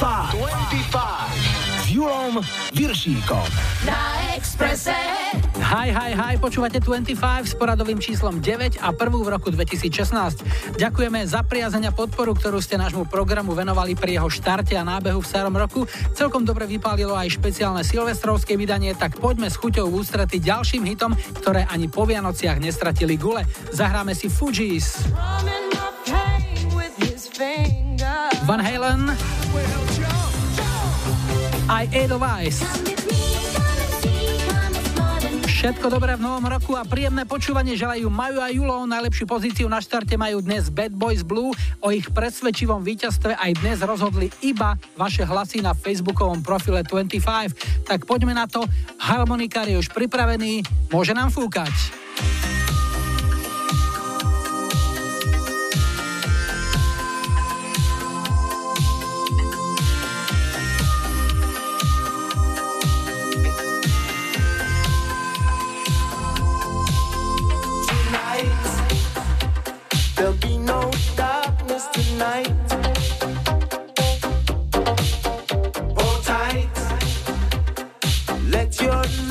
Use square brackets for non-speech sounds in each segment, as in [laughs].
25 s Julom Viršíkom. Na Expresse. Hi, hi, hi, počúvate 25 s poradovým číslom 9 a prvú v roku 2016. Ďakujeme za priazeň a podporu, ktorú ste nášmu programu venovali pri jeho štarte a nábehu v starom roku. Celkom dobre vypálilo aj špeciálne silvestrovské vydanie, tak poďme s chuťou v ústrety ďalším hitom, ktoré ani po Vianociach nestratili gule. Zahráme si Fugees. Van Halen. Aj Edelweiss. Všetko dobré v novom roku a príjemné počúvanie želajú Maju a Julo. Najlepšiu pozíciu na štarte majú dnes Bad Boys Blue. O ich presvedčivom víťazstve aj dnes rozhodli iba vaše hlasy na facebookovom profile 25. Tak poďme na to. Harmonikár je už pripravený. Môže nám fúkať. Let your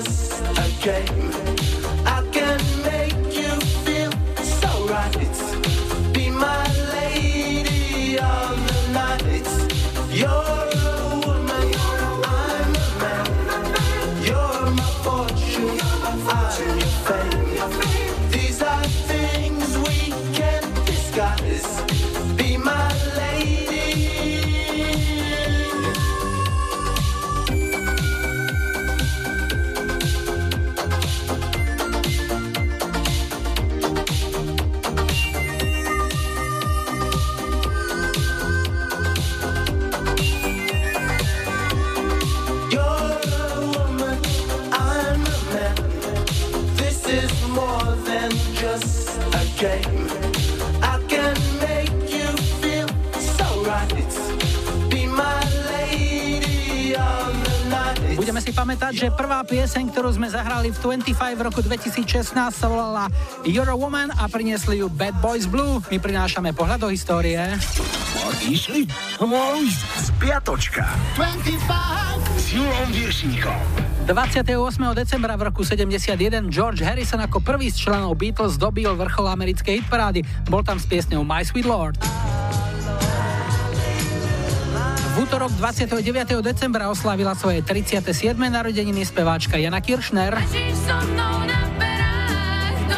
just a game. Pieseň, ktorú sme zahrali v 25 v roku 2016 sa volala You're a Woman a priniesli ju Bad Boys Blue. My prinášame pohľad do histórie. Išli? Spiatočka. 25 s Julom Viršíkom. 28. decembra v roku 71 George Harrison ako prvý z členov Beatles dobil vrchol americkej hitparády. Bol tam s piesňou My Sweet Lord. V útorok 29. decembra oslávila svoje 37. narodeniny speváčka Jana Kiršner.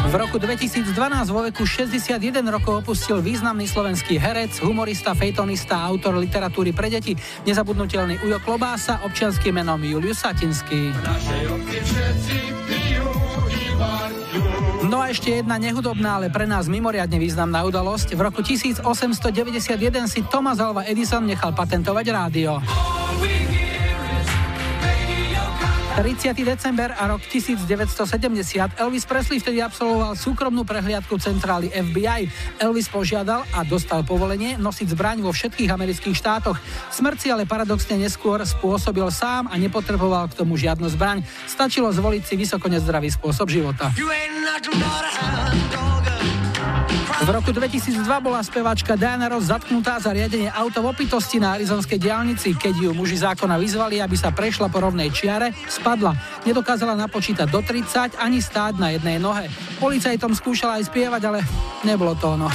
V roku 2012 vo veku 61 rokov opustil významný slovenský herec, humorista, fejtonista a autor literatúry pre deti, nezabudnutelný Ujo Klobása, občianským menom Julius Satinský. A ešte jedna nehudobná, ale pre nás mimoriadne významná udalosť. V roku 1891 si Thomas Alva Edison nechal patentovať rádio. 30. december a rok 1970 Elvis Presley vtedy absolvoval súkromnú prehliadku centrály FBI. Elvis požiadal a dostal povolenie nosiť zbraň vo všetkých amerických štátoch. Smrť si ale paradoxne neskôr spôsobil sám a nepotreboval k tomu žiadnu zbraň. Stačilo zvoliť si vysoko nezdravý spôsob života. V roku 2002 bola speváčka Diana Ross zatknutá za riadenie auta v opitosti na arizonskej diálnici. Keď ju muži zákona vyzvali, aby sa prešla po rovnej čiare, spadla. Nedokázala napočítať do 30 ani stáť na jednej nohe. Policajtom skúšala aj spievať, ale nebolo to ono.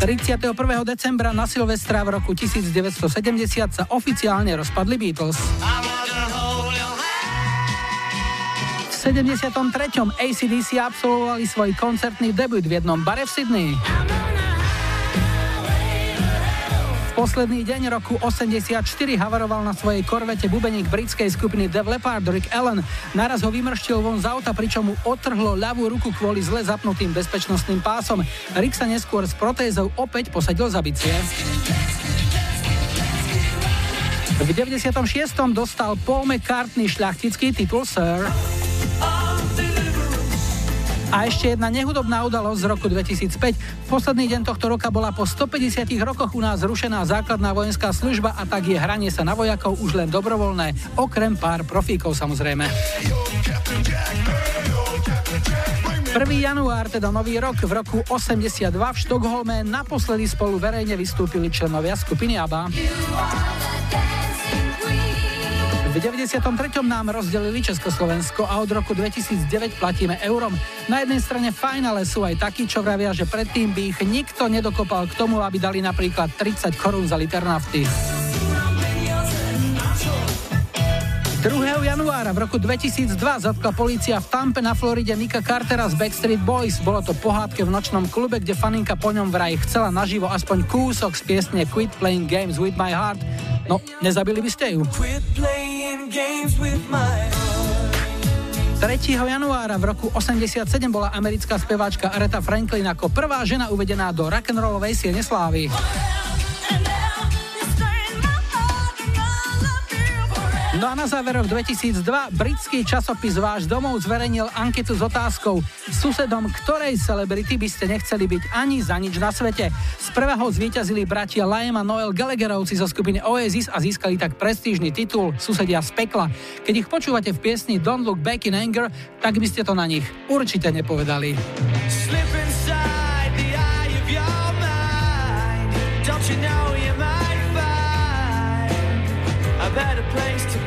31. decembra na Silvestra v roku 1970 sa oficiálne rozpadli Beatles. 73. ACDC absolvovali svoj koncertný debut v jednom bare v Sydney. V posledný deň roku 84 havaroval na svojej korvete bubeník britskej skupiny Dev Leppard Rick Allen. Naraz ho vymrštil von z auta, pričom mu otrhlo ľavú ruku kvôli zle zapnutým bezpečnostným pásom. Rick sa neskôr s protézou opäť posadil za bicie. V 96. dostal Paul McCartney šľachtický titul Sir. A ešte jedna nehudobná udalosť z roku 2005. V posledný deň tohto roka bola po 150 rokoch u nás zrušená základná vojenská služba a tak je hranie sa na vojakov už len dobrovoľné, okrem pár profíkov samozrejme. 1. január, teda nový rok, v roku 82 v Štokholme naposledy spolu verejne vystúpili členovia skupiny ABBA. V 93. nám rozdelili Československo a od roku 2009 platíme eurom. Na jednej strane fajn, ale sú aj takí, čo vravia, že predtým by ich nikto nedokopal k tomu, aby dali napríklad 30 korún za liter nafty. 2. januára v roku 2002 zatkla policia v Tampe na Floride Nika Cartera z Backstreet Boys. Bolo to pohádke v nočnom klube, kde faninka po ňom vraj chcela naživo aspoň kúsok z piesne Quit Playing Games with My Heart. No, nezabili by ste ju. 3. januára v roku 87 bola americká speváčka Aretha Franklin ako prvá žena uvedená do rock'n'rollovej siene slávy. No a na záver rok 2002 britský časopis Váš domov zverejnil anketu s otázkou susedom ktorej celebrity by ste nechceli byť ani za nič na svete. Z prvého zvíťazili bratia Liam a Noel Gallagherovci zo skupiny Oasis a získali tak prestížny titul Susedia z pekla. Keď ich počúvate v piesni Don't Look Back in Anger, tak by ste to na nich určite nepovedali. Place to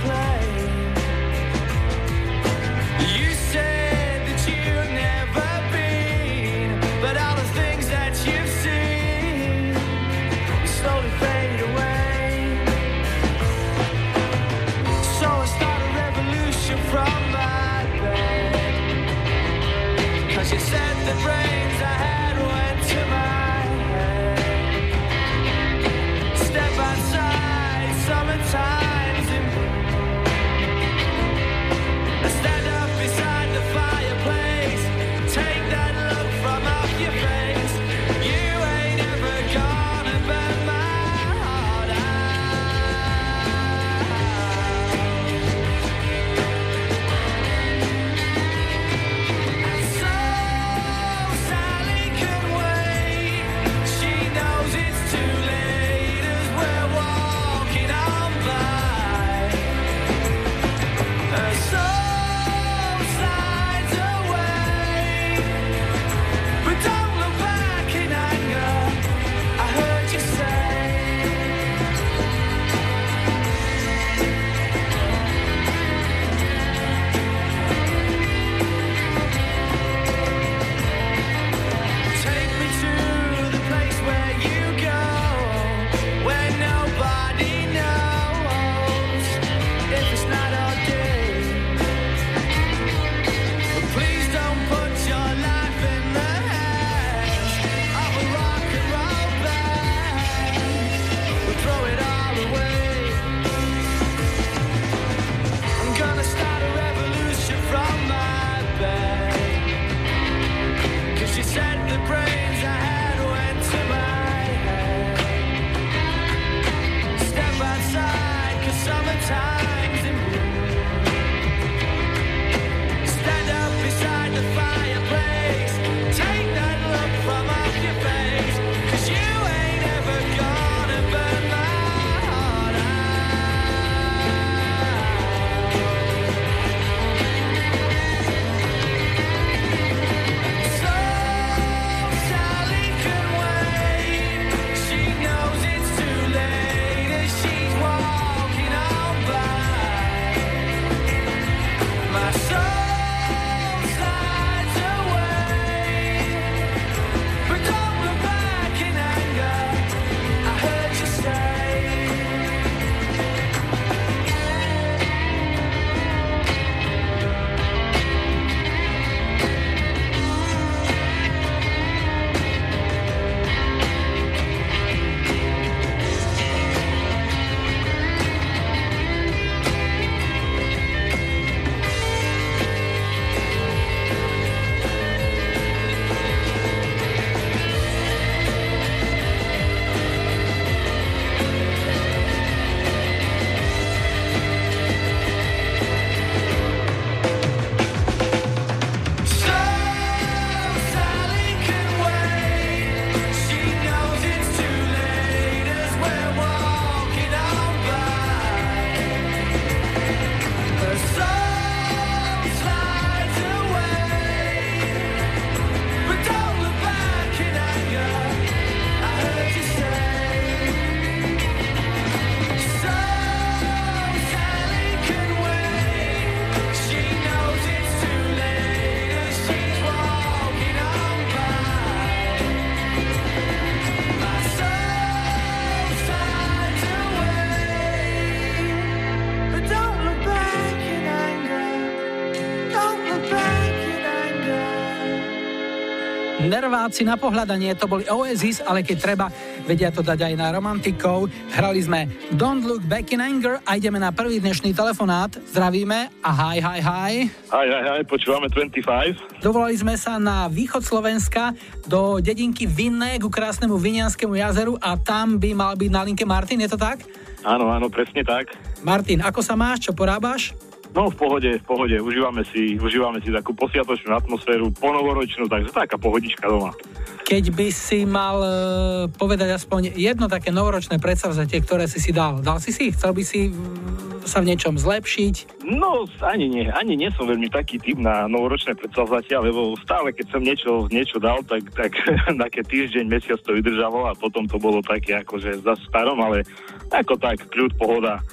Nerváci na pohľadanie, to boli Oasis, ale keď treba, vedia to dať aj na romantikov. Hrali sme Don't Look Back in Anger a ideme na prvý dnešný telefonát. Zdravíme a hi, hi, hi. Hi, hi, hi, počúvame 25. Dovolali sme sa na východ Slovenska do dedinky Vinné ku krásnemu Vinianskému jazeru a tam by mal byť na linke Martin, je to tak? Áno, áno, presne tak. Martin, ako sa máš, čo porábaš? No v pohode, v pohode, užívame si, užívame si takú posiatočnú atmosféru, ponovoročnú, takže taká pohodička doma. Keď by si mal uh, povedať aspoň jedno také novoročné predsavzatie, ktoré si si dal, dal si si? Chcel by si sa v niečom zlepšiť? No, ani nie, ani nie som veľmi taký typ na novoročné predsavzatia, lebo stále, keď som niečo, niečo dal, tak, tak [laughs] také týždeň, mesiac to vydržalo a potom to bolo také akože za starom, ale ako tak, kľud, pohoda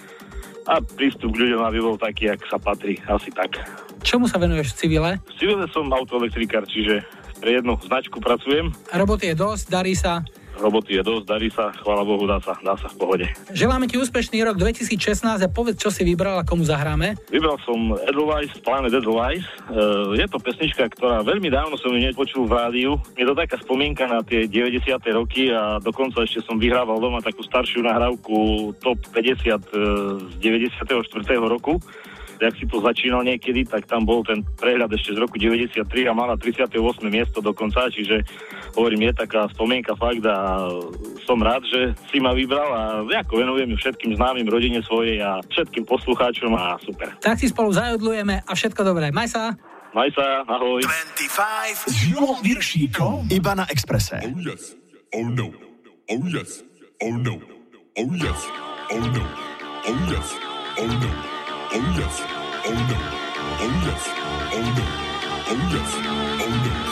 a prístup k ľuďom, aby bol taký, ak sa patrí. Asi tak. Čomu sa venuješ v civile? V civile som autoelektrikár, čiže pre jednu značku pracujem. Roboty je dosť, darí sa? Roboty je dosť, darí sa, chvála Bohu, dá sa, dá sa v pohode. Želáme ti úspešný rok 2016 a povedz, čo si vybral a komu zahráme. Vybral som Edelweiss, Planet Edelweiss. Uh, je to pesnička, ktorá veľmi dávno som ju nepočul v rádiu. Je to taká spomienka na tie 90. roky a dokonca ešte som vyhrával doma takú staršiu nahrávku Top 50 uh, e, z 94. roku jak si to začínal niekedy, tak tam bol ten prehľad ešte z roku 93 a mala 38. miesto dokonca, čiže hovorím, je taká spomienka fakt a som rád, že si ma vybral a ako venujem ju všetkým známym rodine svojej a všetkým poslucháčom a super. Tak si spolu zajodlujeme a všetko dobré. Maj sa. Maj sa, ahoj. 25 s Julom Viršíkom iba na Exprese. Oh yes, oh no, oh yes, oh no, oh yes, oh no, oh yes, oh no. Oh yes, oh no, oh yes, oh no, oh yes, oh no,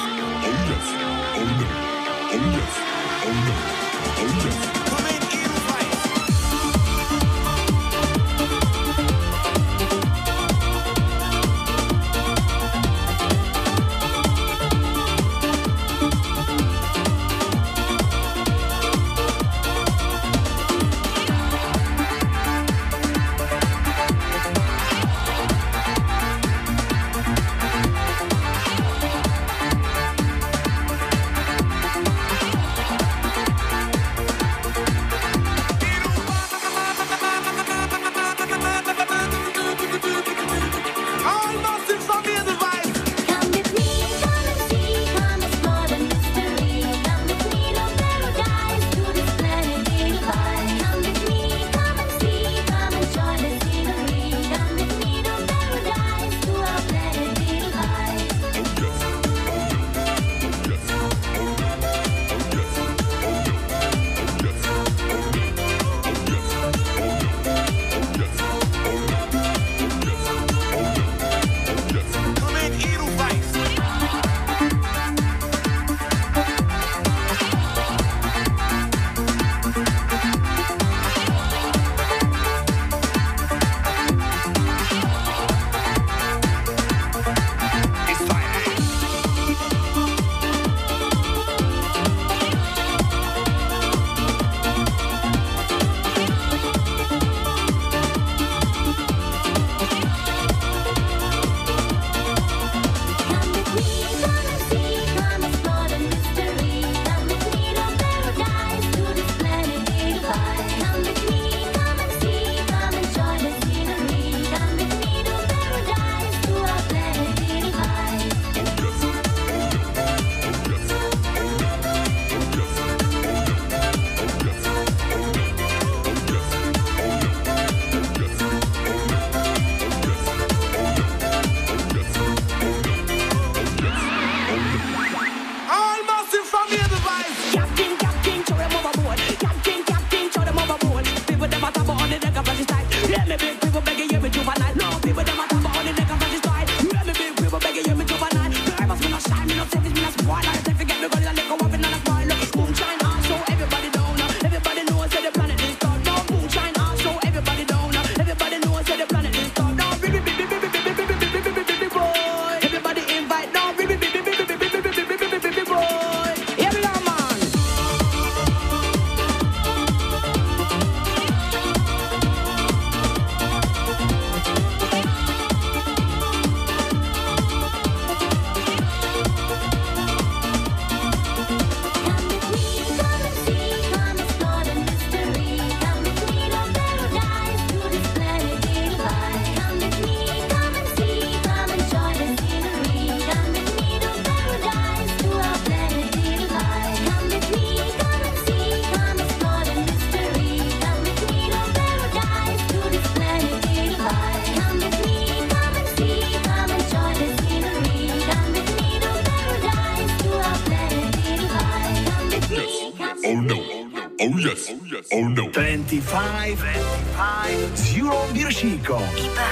25, 25 s Julom Viršíkom. Iba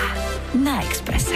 na Expresse.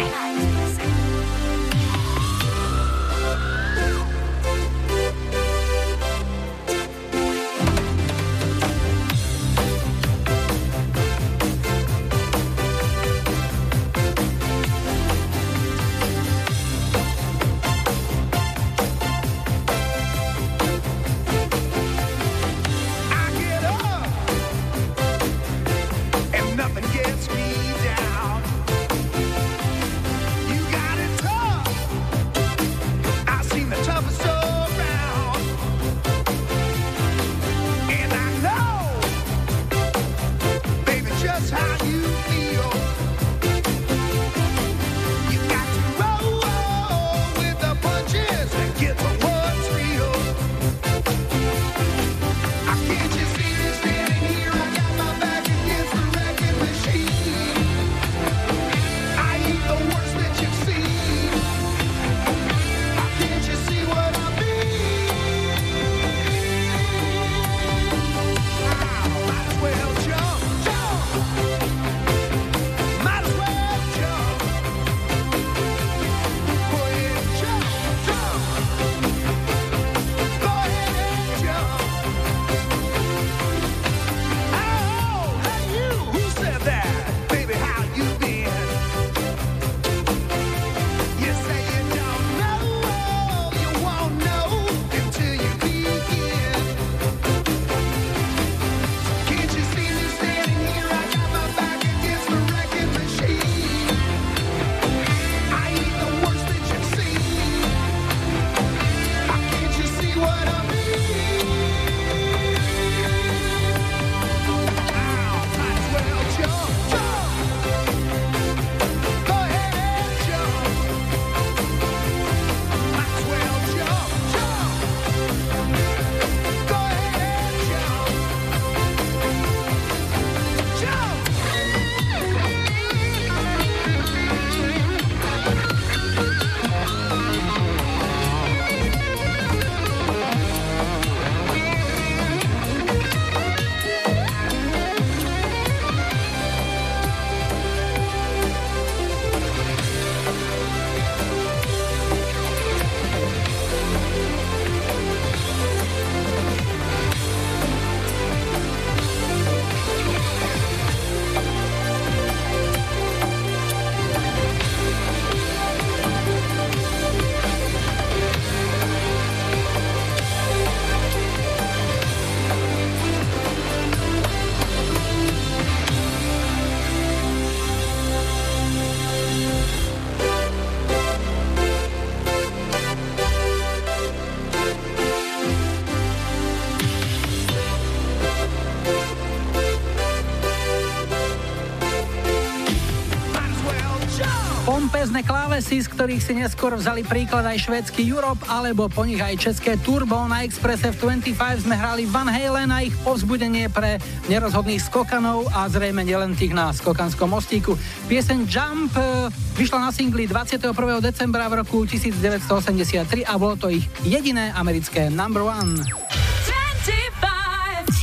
Klávesy, z ktorých si neskôr vzali príklad aj švédsky Europe, alebo po nich aj české Turbo. Na Expresse v 25 sme hrali Van Halen a ich povzbudenie pre nerozhodných skokanov a zrejme nielen tých na skokanskom mostíku. Pieseň Jump e, vyšla na singli 21. decembra v roku 1983 a bolo to ich jediné americké number one.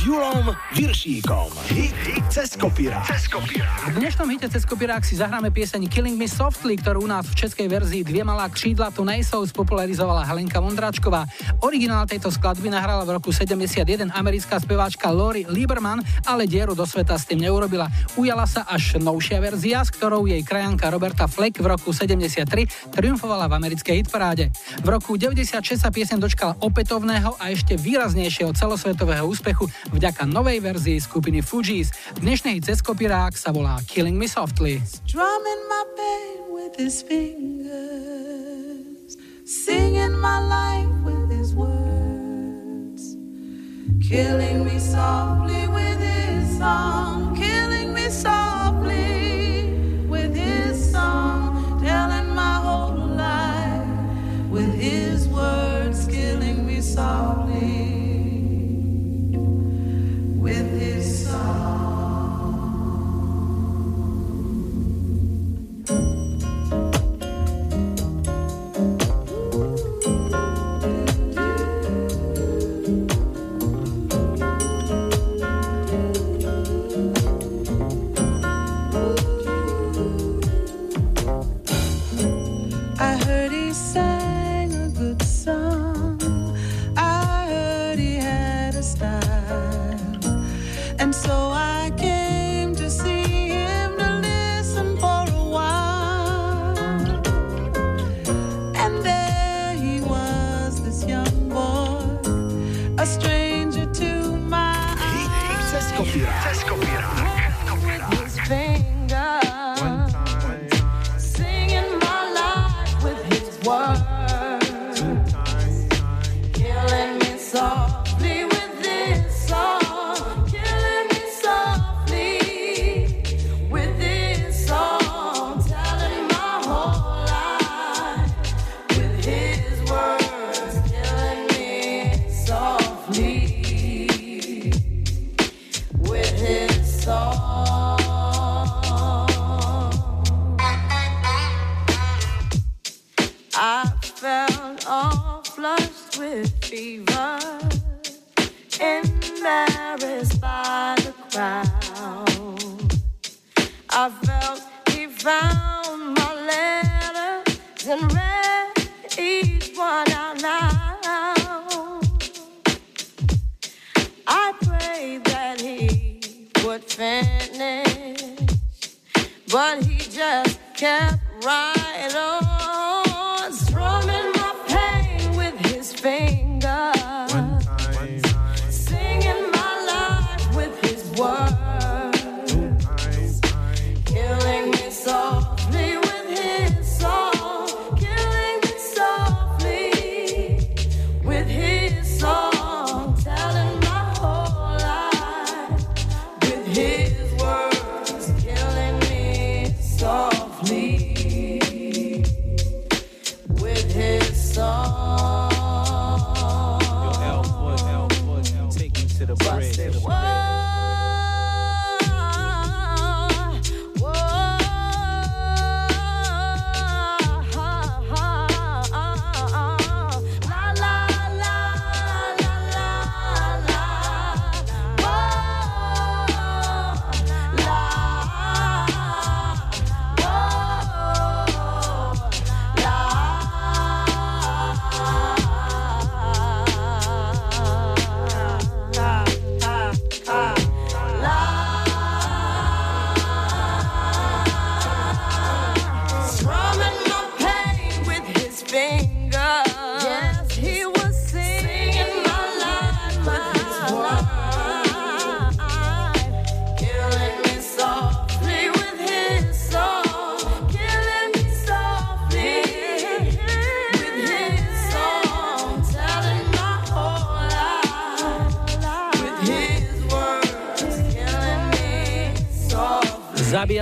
Julom Viršíkom. Hit, hit cez kopírák. V dnešnom hite cez kopírák si zahráme pieseň Killing Me Softly, ktorú u nás v českej verzii Dvie malá křídla tu nejsou spopularizovala Helenka Vondráčková. Originál tejto skladby nahrala v roku 71 americká speváčka Lori Lieberman, ale dieru do sveta s tým neurobila. Ujala sa až novšia verzia, s ktorou jej krajanka Roberta Fleck v roku 73 triumfovala v americkej hitparáde. V roku 96 sa pieseň dočkala opätovného a ešte výraznejšieho celosvetového úspechu v vďaka novej verzii skupiny Fugees. Dnešný cez kopirák sa volá Killing Me Softly. Strumming my pain with his fingers. Singing my life with his words. Killing me softly with his song. Killing me softly with his song. Telling my whole life with his words. Killing me softly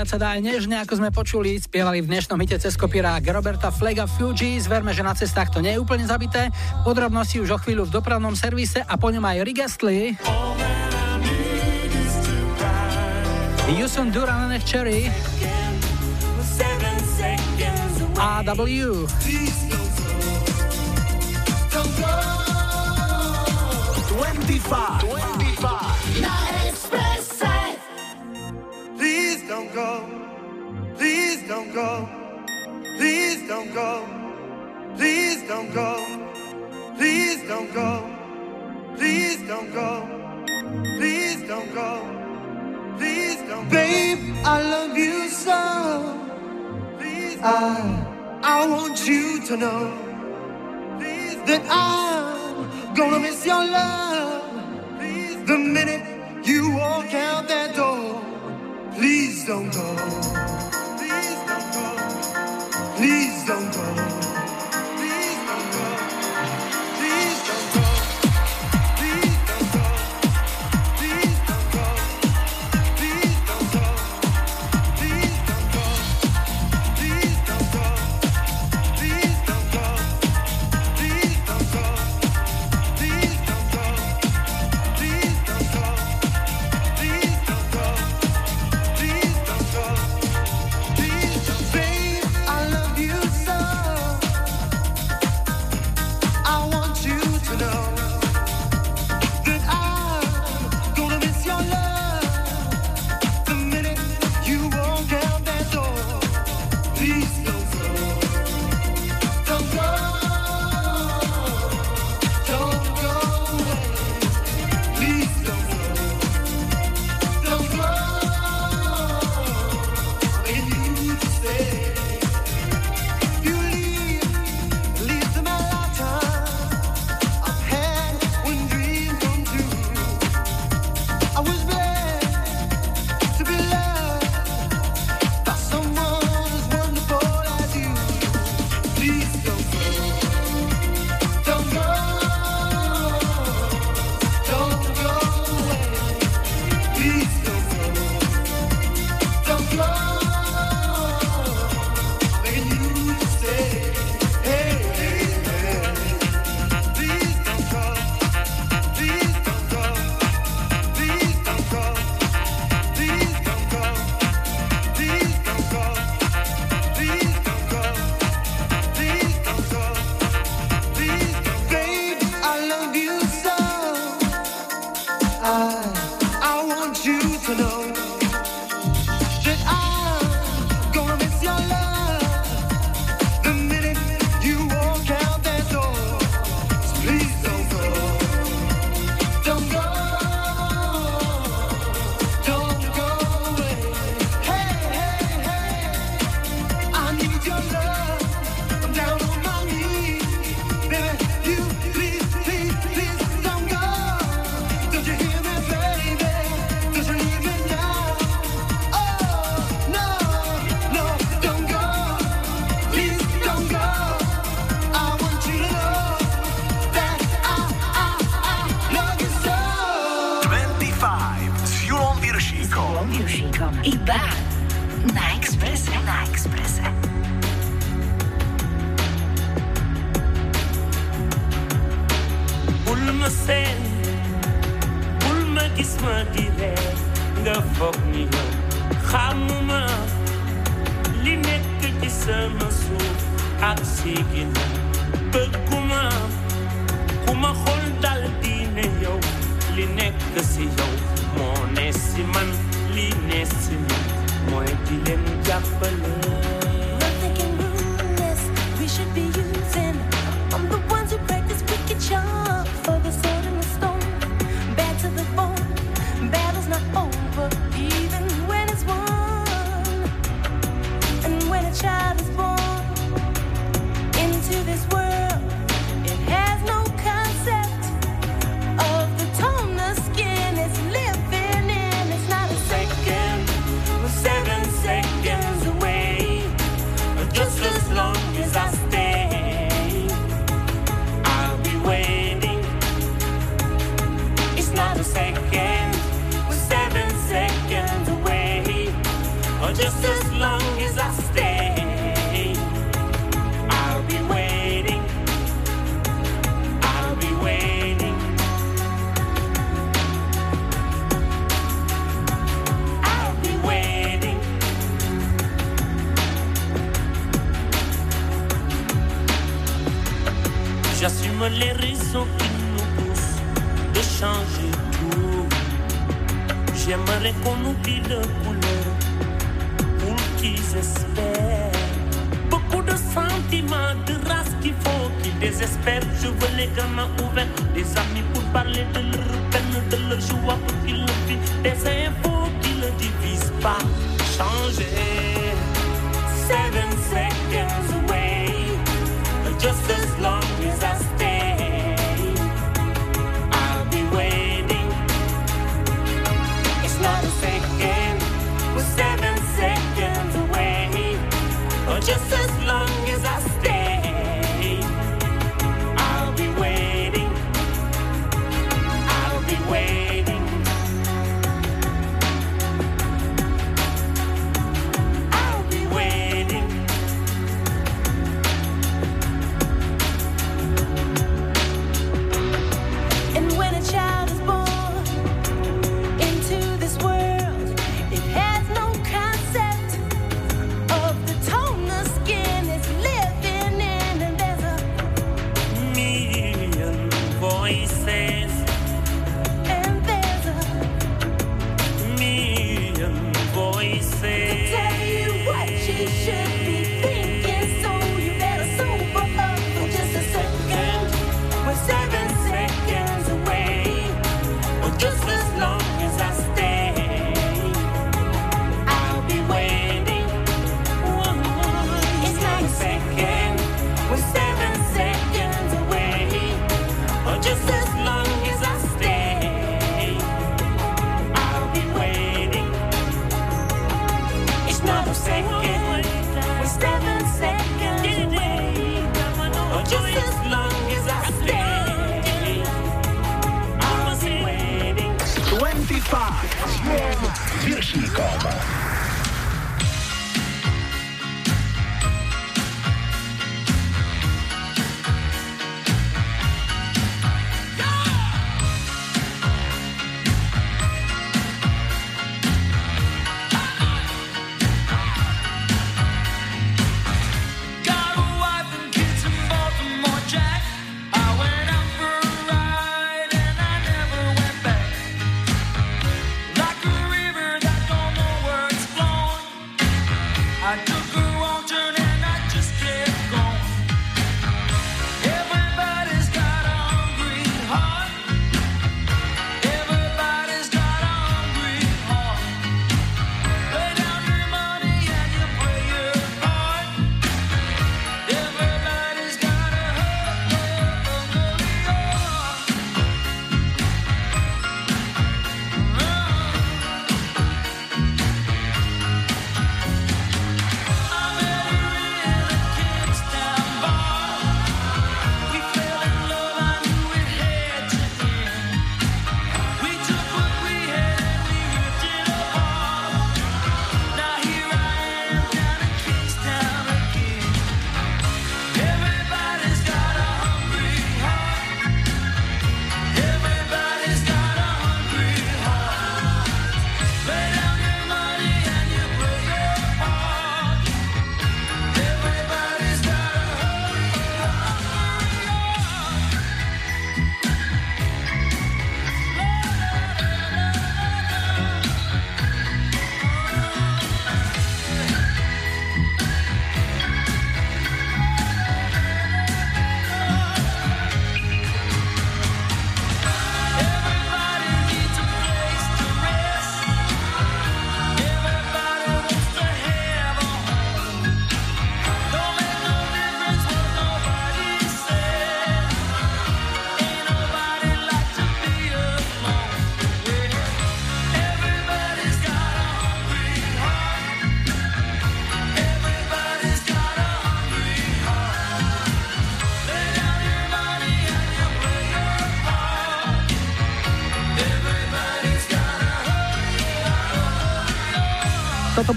sa dá aj nežne, ako sme počuli, spievali v dnešnom hite cez kopírák Roberta Flega Fuji. Zverme, že na cestách to nie je úplne zabité. Podrobnosti už o chvíľu v dopravnom servise a po ňom aj Rick Astley. Yusun Duran and Cherry. AW. 25. don't go. Please don't go. Please don't go. Please don't go. Please don't go. Please don't go. Please don't go. Please don't go. Babe, I love you so. Please I I want you to know Please that I'm gonna miss your love the minute you walk out that door. Please don't go. Please don't go. Please don't go.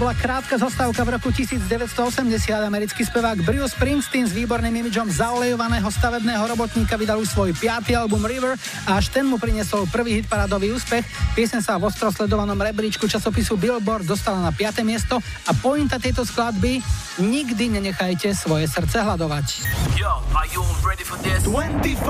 Bola krátka zastávka v roku 1980. Americký spevák Bruce Springsteen s výborným imidžom zaolejovaného stavebného robotníka vydal už svoj piatý album River a až ten mu priniesol prvý hit paradový úspech. Piesen sa v ostro rebríčku časopisu Billboard dostala na 5. miesto a pointa tejto skladby nikdy nenechajte svoje srdce hľadovať. Yo, are you ready for this? 25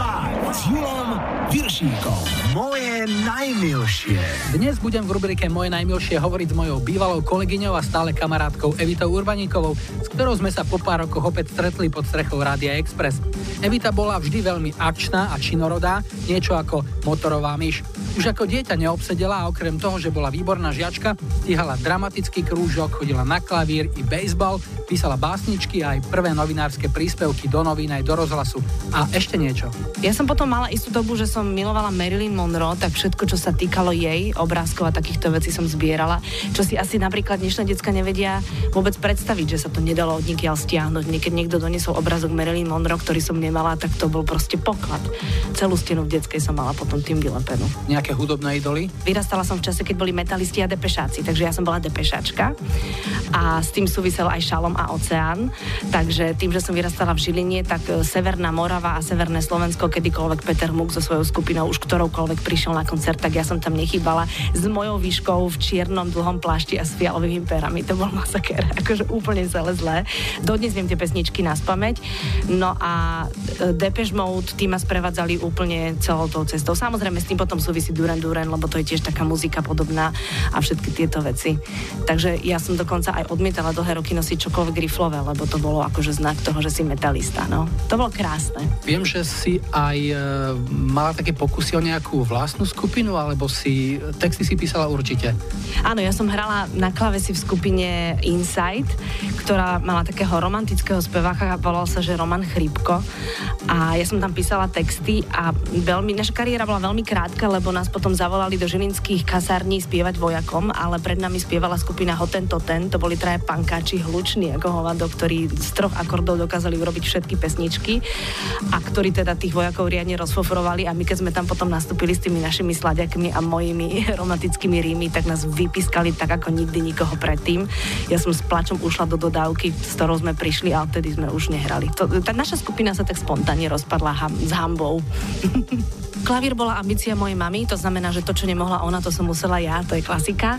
s Julom Viršíkom. Moje najmilšie. Dnes budem v rubrike Moje najmilšie hovoriť s mojou bývalou kolegyňou a stále kamarátkou Evitou Urbaníkovou, s ktorou sme sa po pár rokoch opäť stretli pod strechou Rádia Express. Evita bola vždy veľmi akčná a činorodá, niečo ako motorová myš. Už ako dieťa neobsedela a okrem toho, že bola výborná žiačka, stíhala dramatický krúžok, chodila na klavír i baseball, písala básničky a aj prvé novinárske príspevky do novín aj do rozhlasu. A ešte niečo. Ja som potom mala istú dobu, že som milovala Marilyn Monroe, tak všetko, čo sa týkalo jej obrázkov a takýchto vecí som zbierala, čo si asi napríklad dnešné decka nevedia vôbec predstaviť, že sa to nedalo od nikiaľ stiahnuť. Niekedy niekto doniesol obrázok Marilyn Monroe, ktorý som nemala, tak to bol proste poklad. Celú stenu v detskej som mala potom tým vylepenú. Nejaké hudobné idoly? Vyrastala som v čase, keď boli metalisti a depešáci, takže ja som bola depešačka a s tým súvisel aj Šalom a Oceán. Takže tým, že som vyrastala v Žiline, tak e, Severná Morava a Severné Slovensko, kedykoľvek Peter Muk so svojou skupinou, už ktoroukoľvek prišiel na koncert, tak ja som tam nechýbala s mojou výškou v čiernom dlhom plášti a s fialovými perami. To bol masaker, [laughs] akože úplne celé zlé. Dodnes viem tie pesničky na spameť. No a e, Depeche Mode, tí ma sprevádzali úplne celou tou cestou. Samozrejme s tým potom súvisí Duran Duran, lebo to je tiež taká muzika podobná a všetky tieto veci. Takže ja som dokonca aj odmietala dlhé roky nosiť čokoľvek riflové, lebo to bolo akože znak toho, že si metalista. No. To bolo krásne. Viem, že si aj e, mala také pokusy o nejakú vlastnú skupinu, alebo si texty si písala určite. Áno, ja som hrala na klavesi v skupine Insight, ktorá mala takého romantického speváka, volal sa, že Roman Chrípko. A ja som tam písala texty a veľmi, naša kariéra bola veľmi krátka, lebo nás potom zavolali do žilinských kasární spievať vojakom, ale pred nami spievala skupina Hoten Toten, to boli traje pankáči hluční ako hovado, ktorí z troch akordov dokázali urobiť všetky pesničky a ktorí teda tých vojakov riadne rozfofrovali a my keď sme tam potom nastúpili s tými našimi sladiakmi a mojimi [laughs] romantickými rými, tak nás vypískali tak ako nikdy nikoho predtým. Ja som s plačom ušla do dodávky, s ktorou sme prišli a odtedy sme už nehrali. To, tá naša skupina sa tak spontánne rozpadla ham, s hambou. [laughs] Klavír bola ambícia mojej mamy, to znamená, že to, čo nemohla ona, to som musela ja, to je klasika.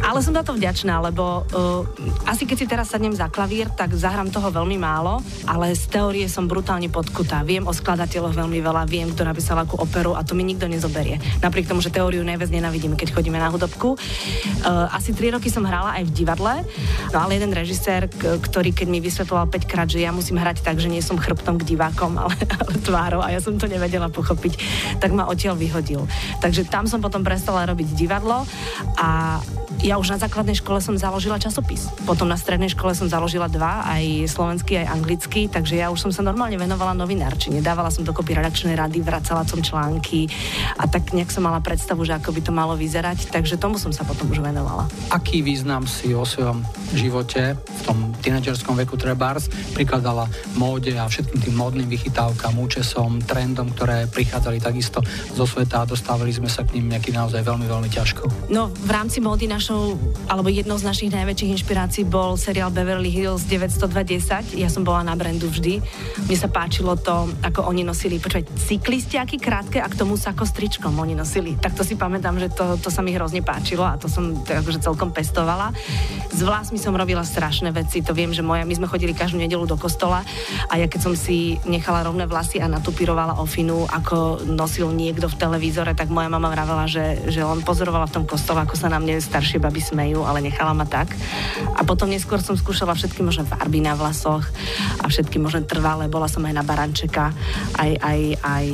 Ale som za to vďačná, lebo uh, asi keď si teraz sadnem za klavír, tak zahrám toho veľmi málo, ale z teórie som brutálne podkutá. Viem o skladateľoch veľmi veľa, viem, kto napísal akú operu a to mi nikto nezoberie. Napriek tomu, že teóriu najviac nenavidím, keď chodíme na hudobku. Uh, asi 3 roky som hrala aj v divadle, no ale jeden režisér, ktorý keď mi vysvetloval 5 krát, že ja musím hrať tak, že nie som chrbtom k divákom, [laughs] ale, ale tvárou a ja som to nevedela pochopiť, tak ma odtiaľ vyhodil. Takže tam som potom prestala robiť divadlo a ja už na základnej škole som založila časopis. Potom na strednej škole som založila dva, aj slovenský, aj anglický, takže ja už som sa normálne venovala novinárčine. Dávala som dokopy redakčné rady, vracala som články a tak nejak som mala predstavu, že ako by to malo vyzerať, takže tomu som sa potom už venovala. Aký význam si o svojom živote v tom tínedžerskom veku trebárs prikladala móde a všetkým tým módnym vychytávkam, účesom, trendom, ktoré prichádzali takisto zo sveta a dostávali sme sa k ním nejaký naozaj veľmi, veľmi ťažko. No, v rámci módy našou, alebo jednou z našich najväčších inšpirácií bol seriál Beverly Hills 920. Ja som bola na brandu vždy. Mne sa páčilo to, ako oni nosili, počúvať, cyklistiaky krátke a k tomu sa ako stričkom oni nosili. Tak to si pamätám, že to, to sa mi hrozne páčilo a to som to akože celkom pestovala. S vlasmi som robila strašné veci, to viem, že moja, my sme chodili každú nedelu do kostola a ja keď som si nechala rovné vlasy a natupírovala ofinu, ako nosil niekto v televízore, tak moja mama vravela, že, že on pozorovala v tom kostole, ako sa na mne staršie baby smejú, ale nechala ma tak. A potom neskôr som skúšala všetky možné farby na vlasoch a všetky možné trvalé. Bola som aj na barančeka, aj, aj, aj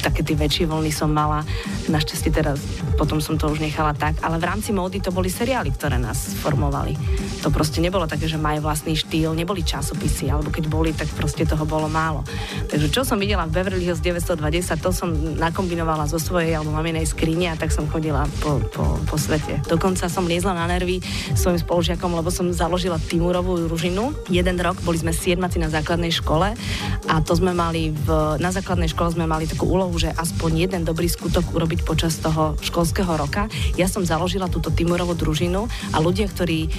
také tie väčšie voľny som mala. Našťastie teraz potom som to už nechala tak, ale v rámci módy to boli seriály, ktoré nás formovali. To proste nebolo také, že majú vlastný štýl, neboli časopisy, alebo keď boli, tak proste toho bolo málo. Takže čo som videla v Beverly Hills 920, to som nakombinovala zo svojej alebo maminej skrine a tak som chodila po, po, po svete. Dokonca som liezla na nervy svojim spolužiakom, lebo som založila Timurovú družinu. Jeden rok boli sme siedmaci na základnej škole a to sme mali v, na základnej škole sme mali takú úlohu, že aspoň jeden dobrý skutok urobiť počas toho školského roka. Ja som založila túto Timurovú družinu a ľudia, ktorí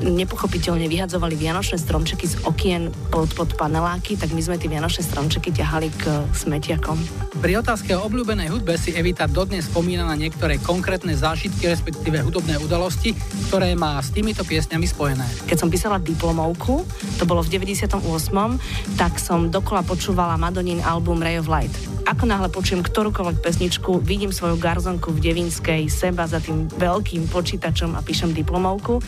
nepochopiteľne vyhadzovali vianočné stromčeky z okien pod, pod paneláky, tak my sme tie vianočné stromčeky ťahali k smetiakom. Pri otázke o obľúbenej hudbe si Evita dodnes spomína na niektoré konkrétne zážitky, respektíve hudobné udalosti, ktoré má s týmito piesňami spojené. Keď som písala diplomovku, to bolo v 98., tak som dokola počúvala Madonin album Ray of Light. Ako náhle počujem ktorúkoľvek pesničku, vidím svoju garzonku v Devinskej, seba za tým veľkým počítačom a píšem diplomovku.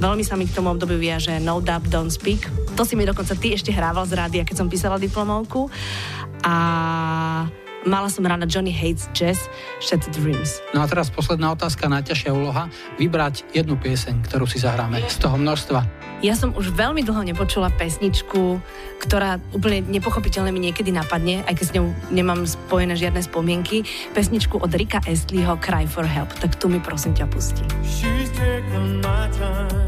Veľmi sa mi k tomu obdobiu viaže No Dub, Don't Speak. To si mi dokonca ty ešte hrával z rádia, keď som písala diplomovku. A mala som rada Johnny Hates Jazz, Shattered Dreams. No a teraz posledná otázka, najťažšia úloha. Vybrať jednu pieseň, ktorú si zahráme z toho množstva. Ja som už veľmi dlho nepočula pesničku, ktorá úplne nepochopiteľne mi niekedy napadne, aj keď s ňou nemám spojené žiadne spomienky. Pesničku od Rika Estleyho Cry for Help. Tak tu mi prosím ťa pustí. She's my time,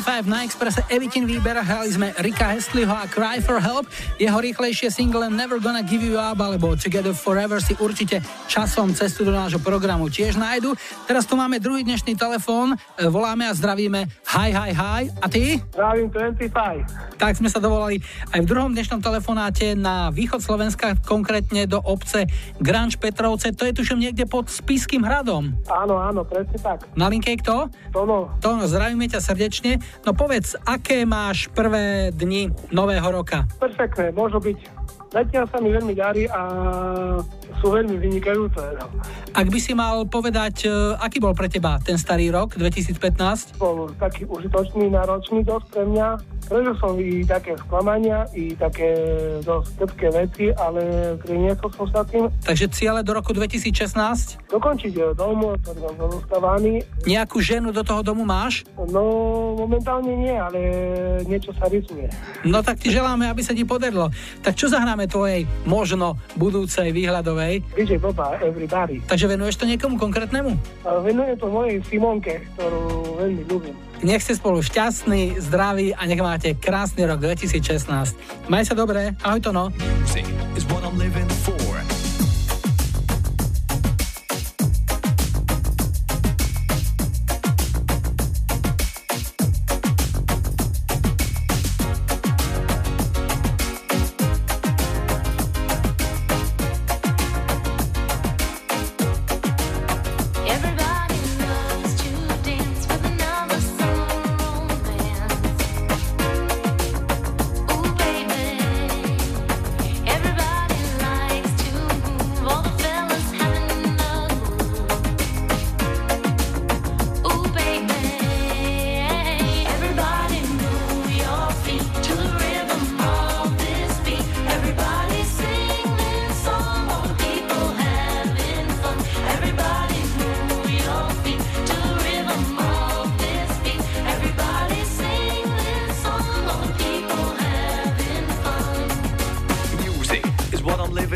25 na Expresse Evitin výber. Hrali sme Rika Hestliho a Cry for Help. Jeho rýchlejšie single Never Gonna Give You Up alebo Together Forever si určite časom cestu do nášho programu tiež nájdu. Teraz tu máme druhý dnešný telefón. E, voláme a zdravíme. Hi, hi, hi. A ty? Zdravím 25. Tak sme sa dovolali aj v druhom dnešnom telefonáte na východ Slovenska, konkrétne do obce Granč Petrovce. To je tuším niekde pod Spiským hradom. Áno, áno, presne tak. Na linke je kto? Tono. Tono, zdravíme ťa srdečne. No povedz, aké máš prvé dni nového roka? Perfektné, môžu byť. Zatiaľ sa mi veľmi darí a sú veľmi vynikajúce. No. Ak by si mal povedať, e, aký bol pre teba ten starý rok 2015? Bol taký užitočný, náročný dosť pre mňa. Prežil som i také sklamania, i také dosť trpké veci, ale priniesol som sa tým. Takže ciele do roku 2016? Dokončiť e, dom, ktorý mám zostavaný. Nejakú ženu do toho domu máš? No, momentálne nie, ale niečo sa rysuje. No tak ti želáme, aby sa ti podarilo. Tak čo zahráme tvojej možno budúcej výhľadovej? DJ Boba, Everybody. Takže venuješ to niekomu konkrétnemu? Venujem to mojej Simonke, ktorú veľmi ľúbim. Nech ste spolu šťastní, zdraví a nech máte krásny rok 2016. Maj sa dobre, ahoj to no. Music is what I'm living for.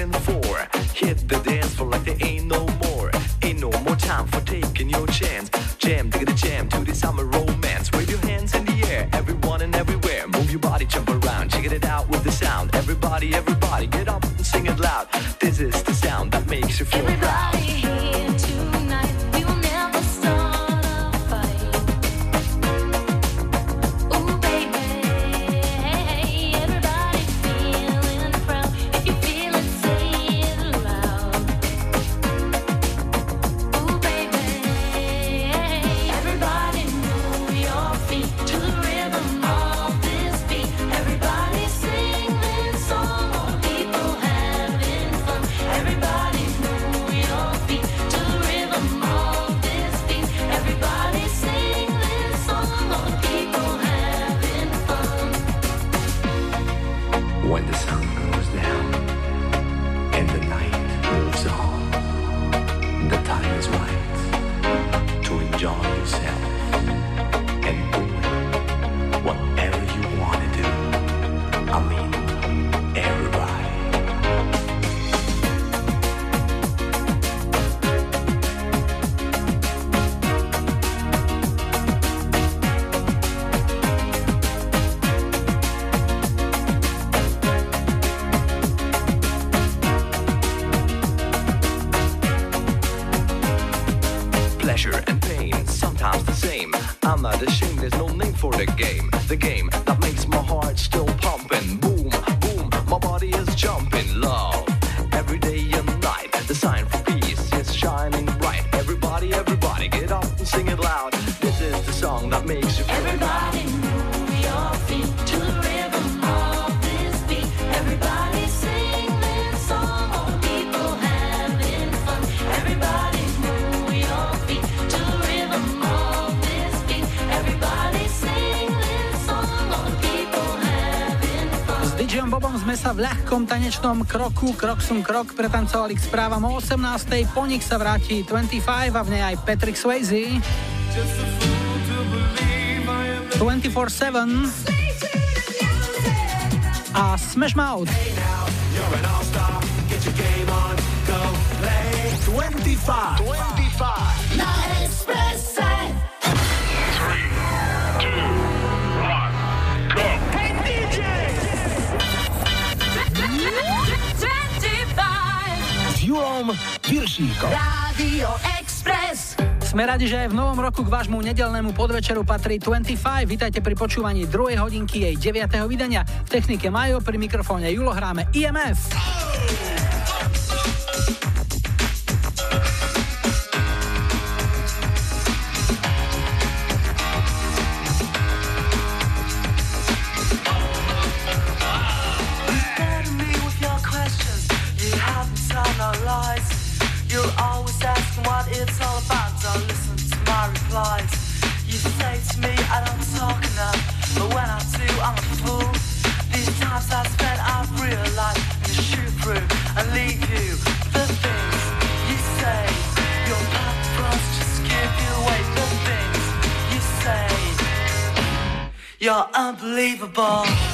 What I'm living for. Hit the ľahkom tanečnom kroku, krok som krok, pretancovali k správam o 18. Po nich sa vráti 25 a v nej aj Patrick Swayze. 24-7 a Smash Mouth. Radi, že aj v novom roku k vášmu nedelnému podvečeru patrí 25. Vítajte pri počúvaní druhej hodinky jej 9. vydania. V technike Majo, pri mikrofóne Julo hráme IMF. To. You say to me I don't talk enough, but when I do, I'm a fool. These times I spent, I've realized to shoot through and leave you. The things you say, your purpose just give you away. The things you say, you're unbelievable.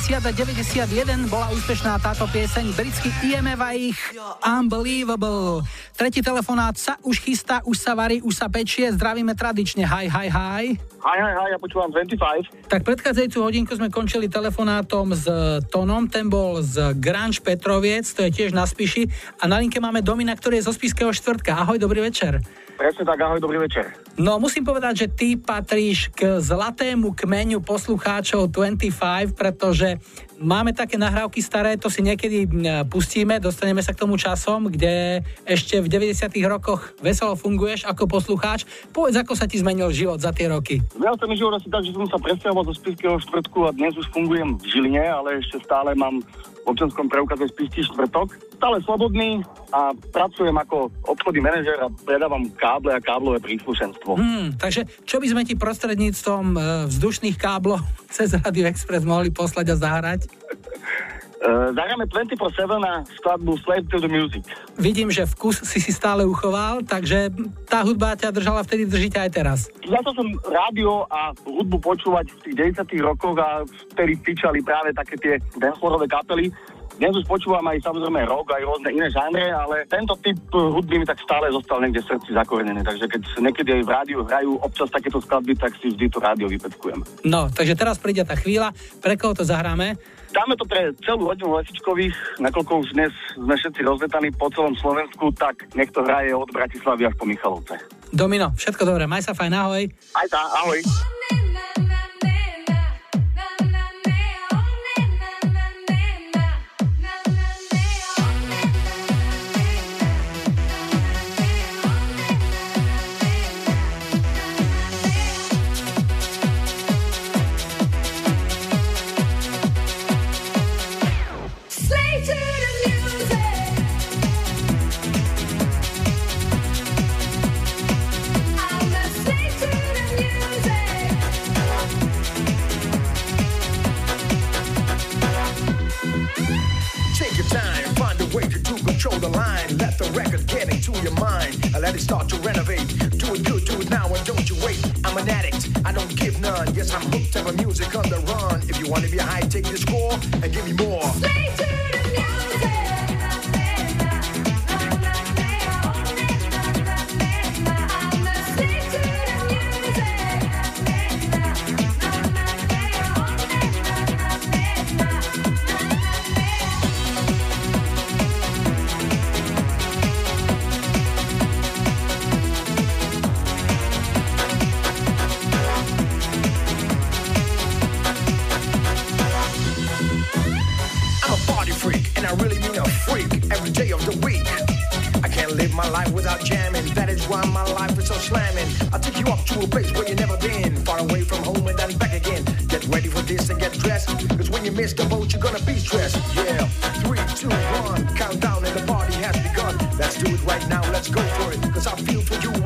90 a 91 bola úspešná táto pieseň britský IMF a ich Unbelievable. Tretí telefonát sa už chystá, už sa varí, už sa pečie. Zdravíme tradične. Hi, hi, hi. Hi, hi, hi, ja počúvam 25. Tak predchádzajúcu hodinku sme končili telefonátom s Tonom, ten bol z Grange Petroviec, to je tiež na Spiši. A na linke máme Domina, ktorý je zo Spiského štvrtka. Ahoj, dobrý večer. Presne tak, ahoj, dobrý večer. No musím povedať, že ty patríš k zlatému kmeňu poslucháčov 25, pretože máme také nahrávky staré, to si niekedy pustíme, dostaneme sa k tomu časom, kde ešte v 90 rokoch veselo funguješ ako poslucháč. Povedz, ako sa ti zmenil život za tie roky. Ja sa mi život asi tak, že som sa presťahoval zo Spiského štvrtku a dnes už fungujem v Žiline, ale ešte stále mám občanskom preukaze Spiský štvrtok. Stále slobodný a pracujem ako obchodný manažer a predávam káble a káblové príslušenstvo. Hmm, takže čo by sme ti prostredníctvom e, vzdušných káblov [laughs] cez Radio Express mohli poslať a zahrať? [laughs] Uh, zahráme 24-7 na skladbu Slave to the Music. Vidím, že vkus si si stále uchoval, takže tá hudba ťa držala vtedy, držíte aj teraz. Začal som rádio a hudbu počúvať v tých 90 rokoch a vtedy fičali práve také tie dancefloorové kapely. Dnes už počúvam aj samozrejme rock, aj rôzne iné žánre, ale tento typ hudby mi tak stále zostal niekde v srdci zakorenený. Takže keď niekedy aj v rádiu hrajú občas takéto skladby, tak si vždy to rádio vypeckujem. No, takže teraz príde tá chvíľa, pre koho to zahráme? Dáme to pre celú rodinu Lesičkových, nakoľko už dnes sme všetci rozletaní po celom Slovensku, tak nech to hraje od Bratislavy až po Michalovce. Domino, všetko dobré, maj sa fajn, ahoj. Aj tá, ahoj. The record get into your mind and let it start to renovate. Do it good, do it now, and don't you wait. I'm an addict, I don't give none. Yes, I'm hooked on music on the run. If you want to be high, take the score and give me more. Slave every day of the week. I can't live my life without jamming. That is why my life is so slamming. I'll take you up to a place where you've never been, far away from home and then back again. Get ready for this and get dressed, cause when you miss the boat, you're gonna be stressed. Yeah, three, two, one, countdown, and the party has begun. Let's do it right now, let's go for it, cause I feel for you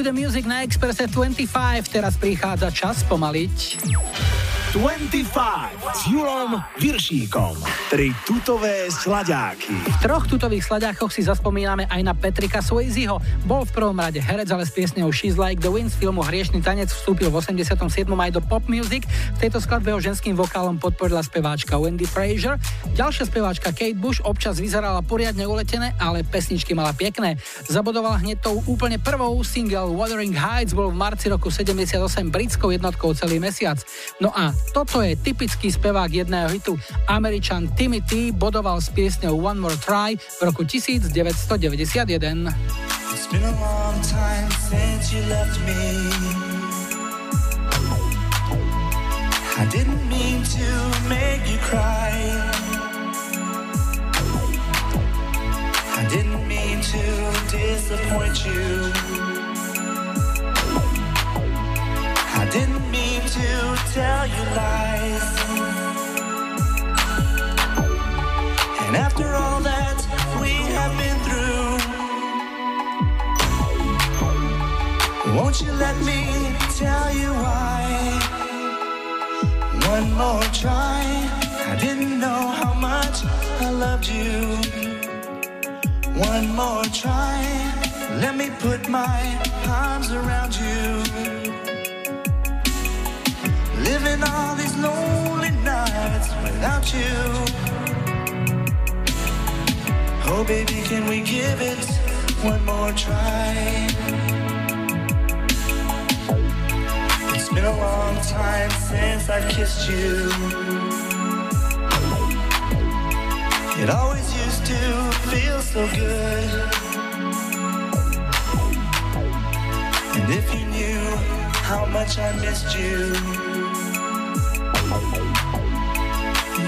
to the Music na Expresse 25. Teraz prichádza čas pomaliť. 25 s Julom Viršíkom. Tri tutové sladáky. V troch tutových slaďákoch si zaspomíname aj na Petrika Swayzeho. Bol v prvom rade herec, ale s piesňou She's Like the Wind z filmu Hriešný tanec vstúpil v 87. aj do pop music. V tejto skladbe ho ženským vokálom podporila speváčka Wendy Fraser. Ďalšia speváčka Kate Bush občas vyzerala poriadne uletené, ale pesničky mala pekné. Zabodovala hneď tou úplne prvou single Wuthering Heights bol v marci roku 78 britskou jednotkou celý mesiac. No a toto je typický spevák jedného hitu. Američan Timmy T bodoval s piesňou One More Try v roku 1991. It's been a long time since you left me. I didn't mean to make you cry. Didn't mean to tell you lies. And after all that we have been through, won't you let me tell you why? One more try. I didn't know how much I loved you. One more try. Let me put my arms around you. Living all these lonely nights without you. Oh, baby, can we give it one more try? It's been a long time since I kissed you. It always used to feel so good. And if you knew how much I missed you,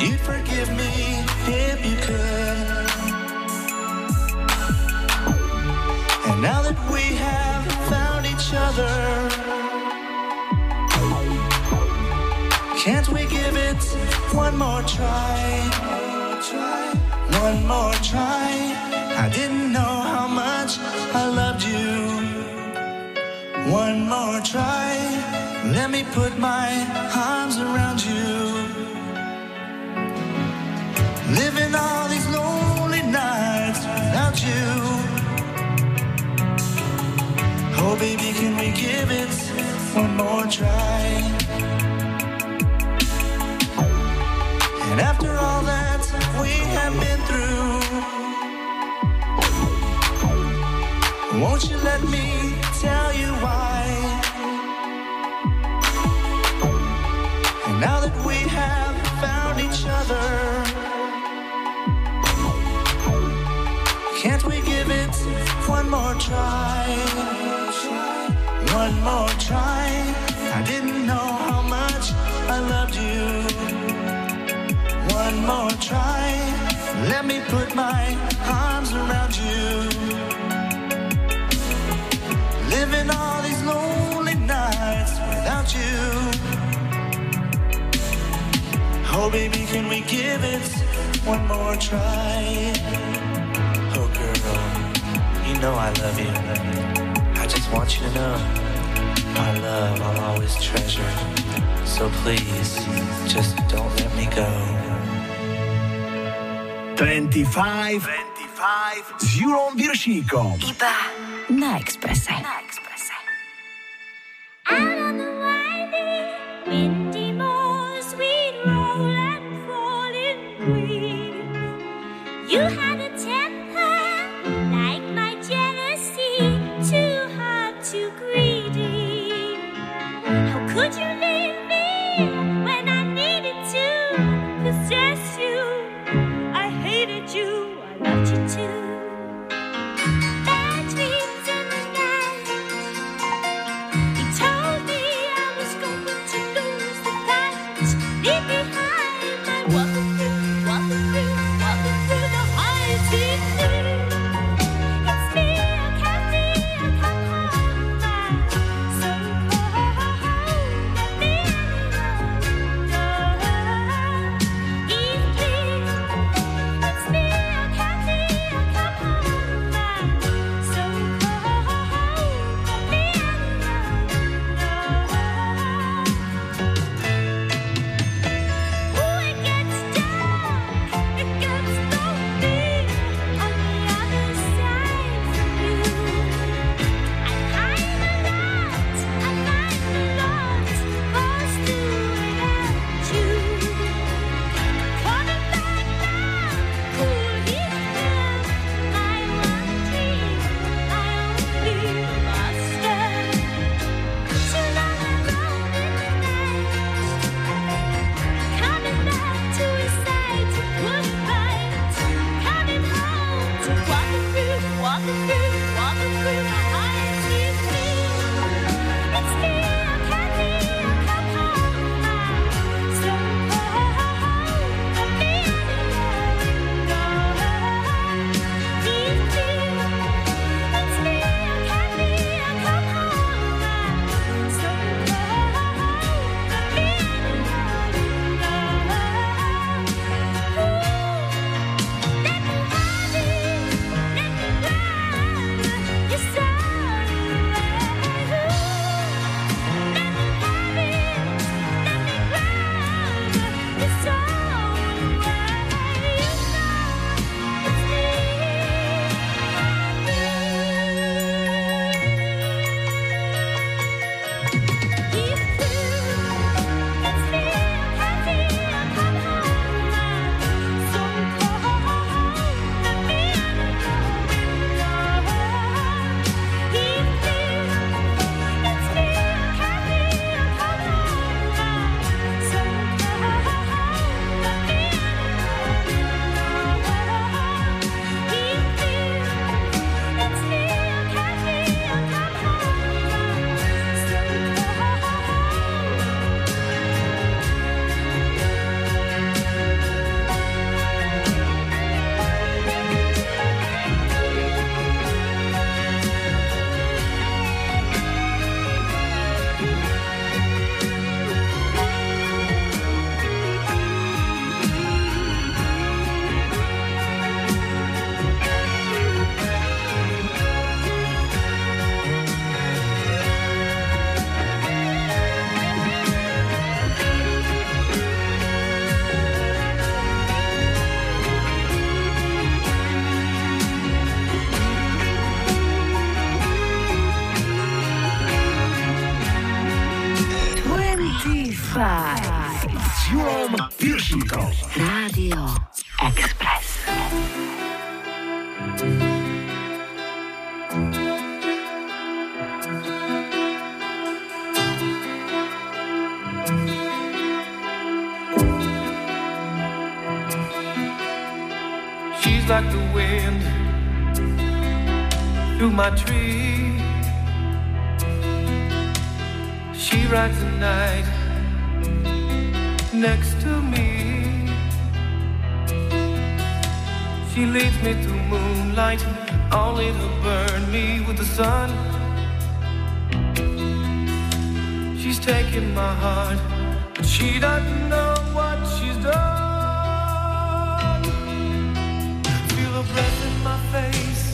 you'd forgive me if you could. And now that we have found each other, can't we give it one more try? One more try. I didn't know how much I loved you. One more try. Let me put my arms around you. Living all these lonely nights without you. Oh, baby, can we give it one more try? And after all that we have been through, won't you let me tell you why? Now that we have found each other, can't we give it one more try? One more try. I didn't know how much I loved you. One more try. Let me put my arms around you. Living all these lonely nights without you. Oh, baby, can we give it one more try? Oh, girl, you know I love you. I just want you to know my love I'll always treasure. So please, just don't let me go. 25, 25 s Julom Viršíkom. Iba na Expresse. Thank you. S Julom Rádio Express. She's like the wind through my tree. She rides the night next to me. She leads me through moonlight, only to burn me with the sun. She's taking my heart, but she doesn't know what she's done. Feel her breath in my face,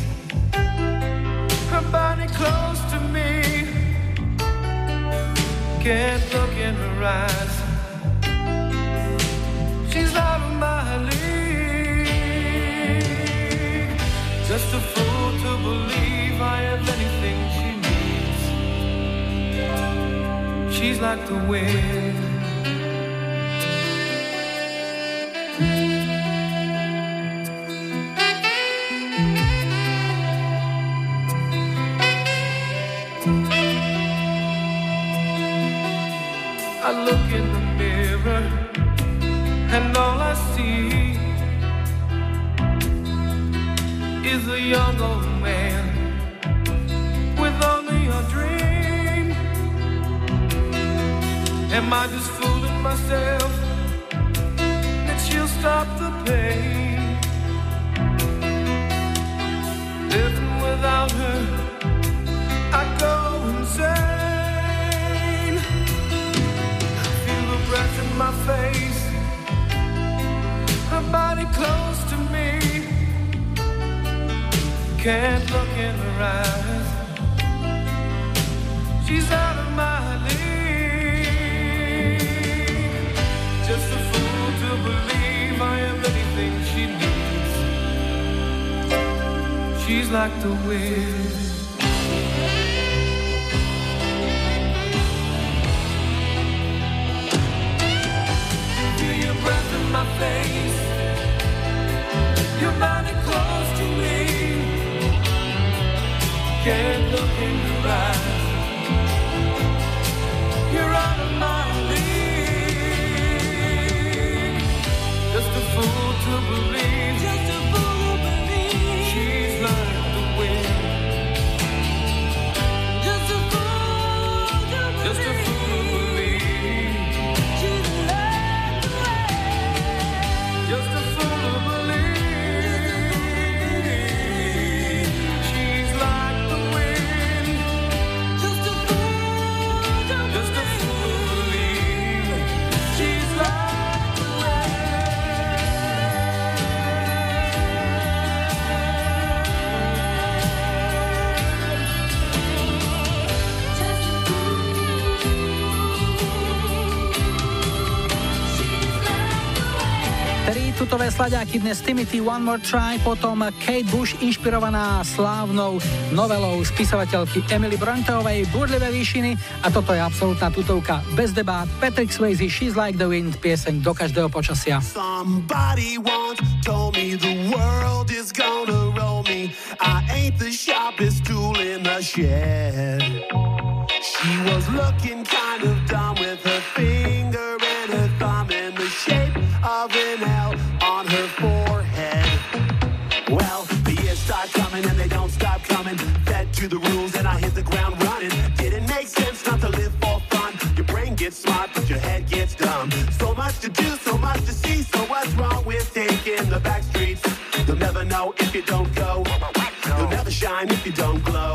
her body close to me. Can't look in her eyes. Believe I have anything she needs. She's like the wind. Tutové slaďáky dnes Timothy One More Try, potom Kate Bush inšpirovaná slávnou novelou spisovateľky Emily Bronteovej Burlivé výšiny a toto je absolútna tutovka bez debát Patrick Swayze She's Like the Wind, pieseň do každého počasia. Somebody once told me the world is gonna roll me. I ain't the sharpest tool in the shed. She was looking kind of dumb with her finger smart, but your head gets dumb. So much to do, so much to see. So what's wrong with taking the back streets? You'll never know if you don't go. You'll never shine if you don't glow.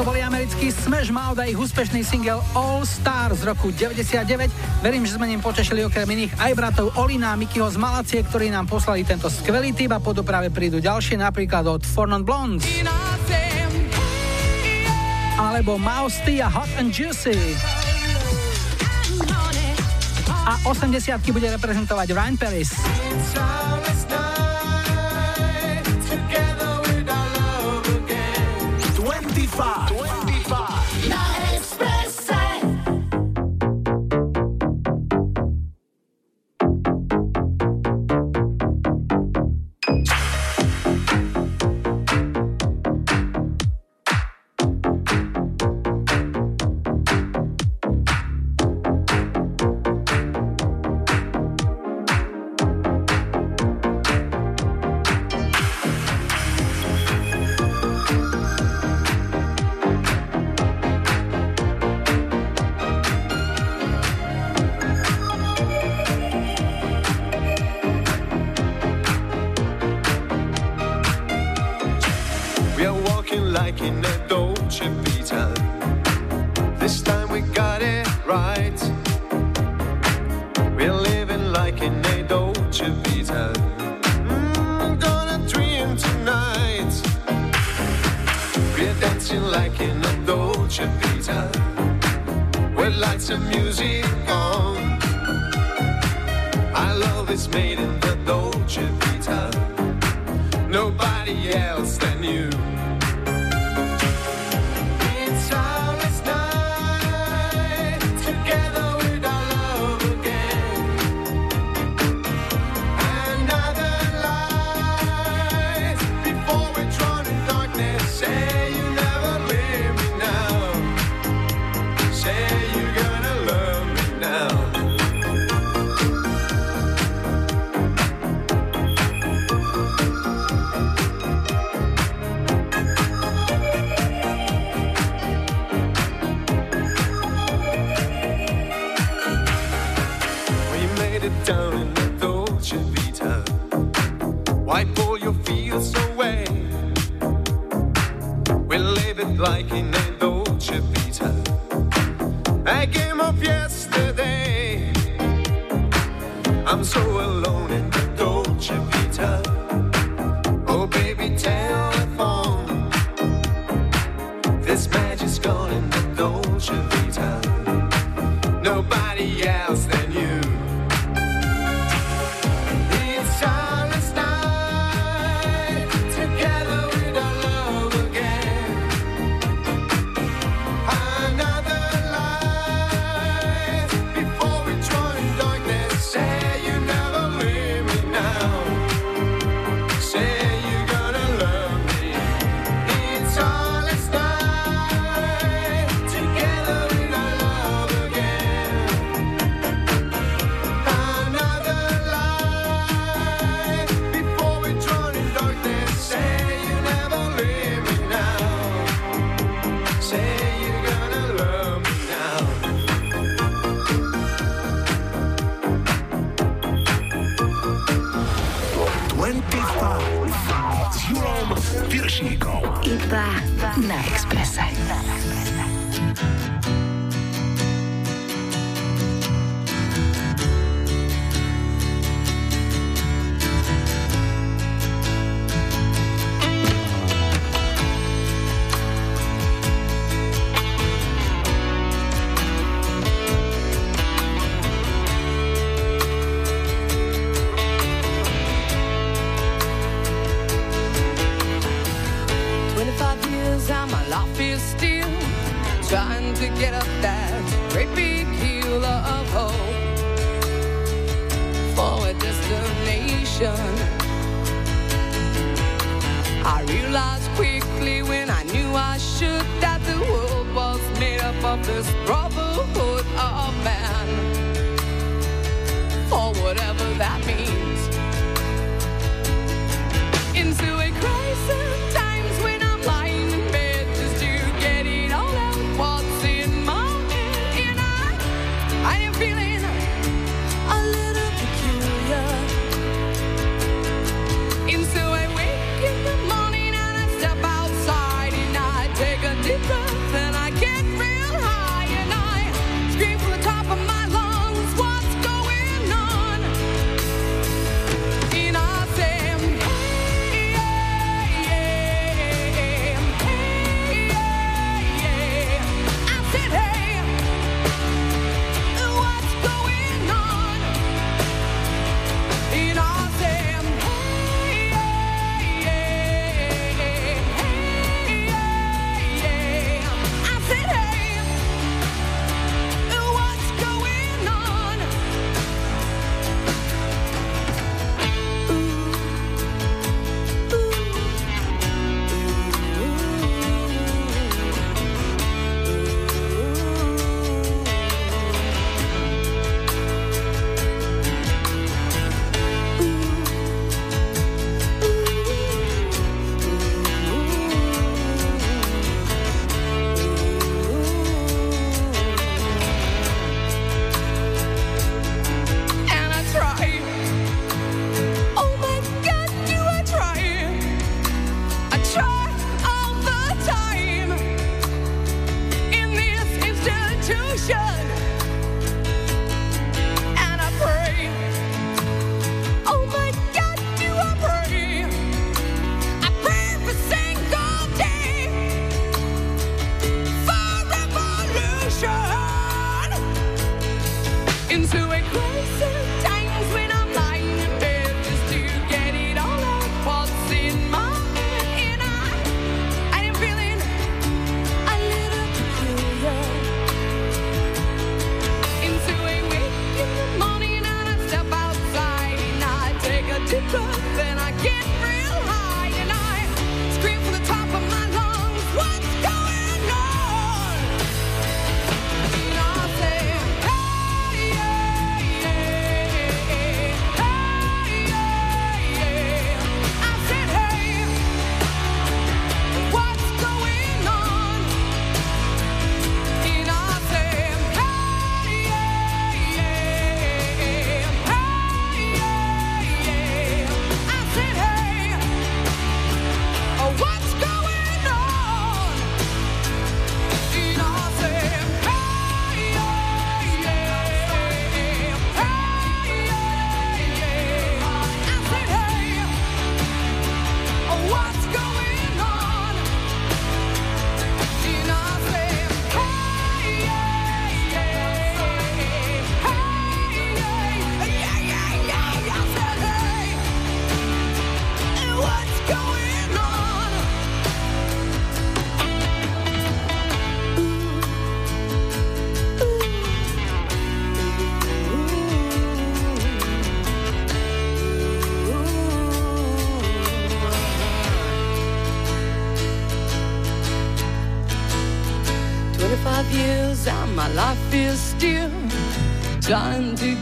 Toto boli americký Smash Mouth a ich úspešný single All Star z roku 99. Verím, že sme ním potešili okrem iných aj bratov Olina a Mikyho z Malacie, ktorí nám poslali tento skvelý tip a po doprave prídu ďalšie, napríklad od Fornon Blondes. Alebo Mousty a Hot and Juicy a 80 bude reprezentovať Ryan Paris.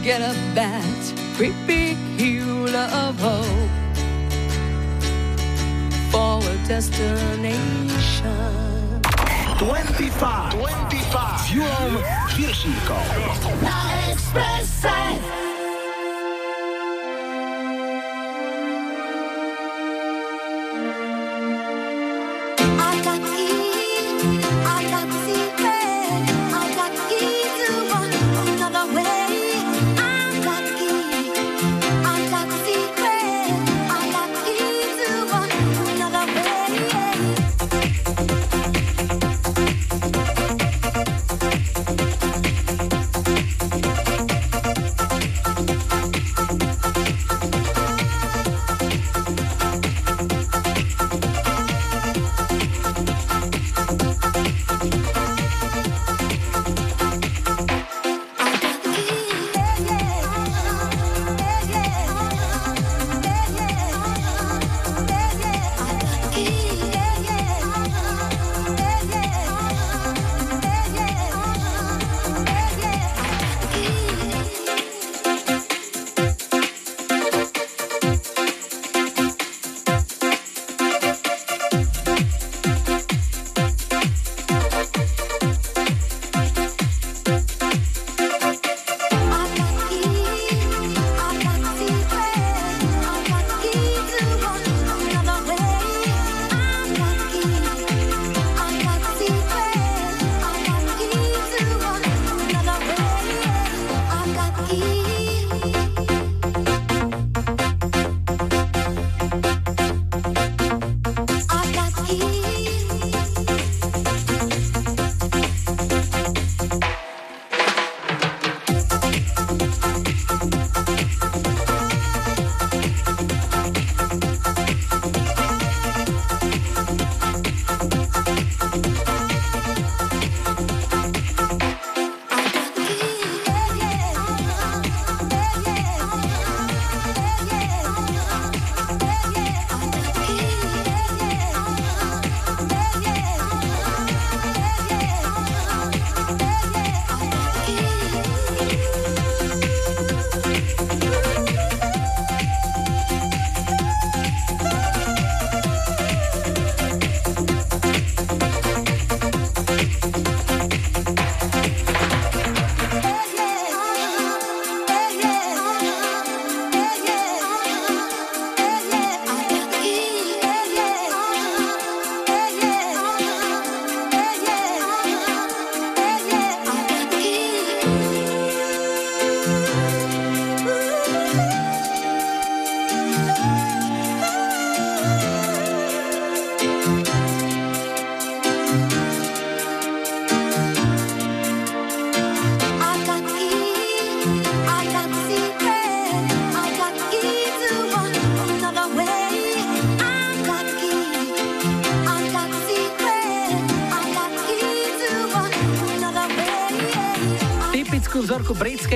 Get up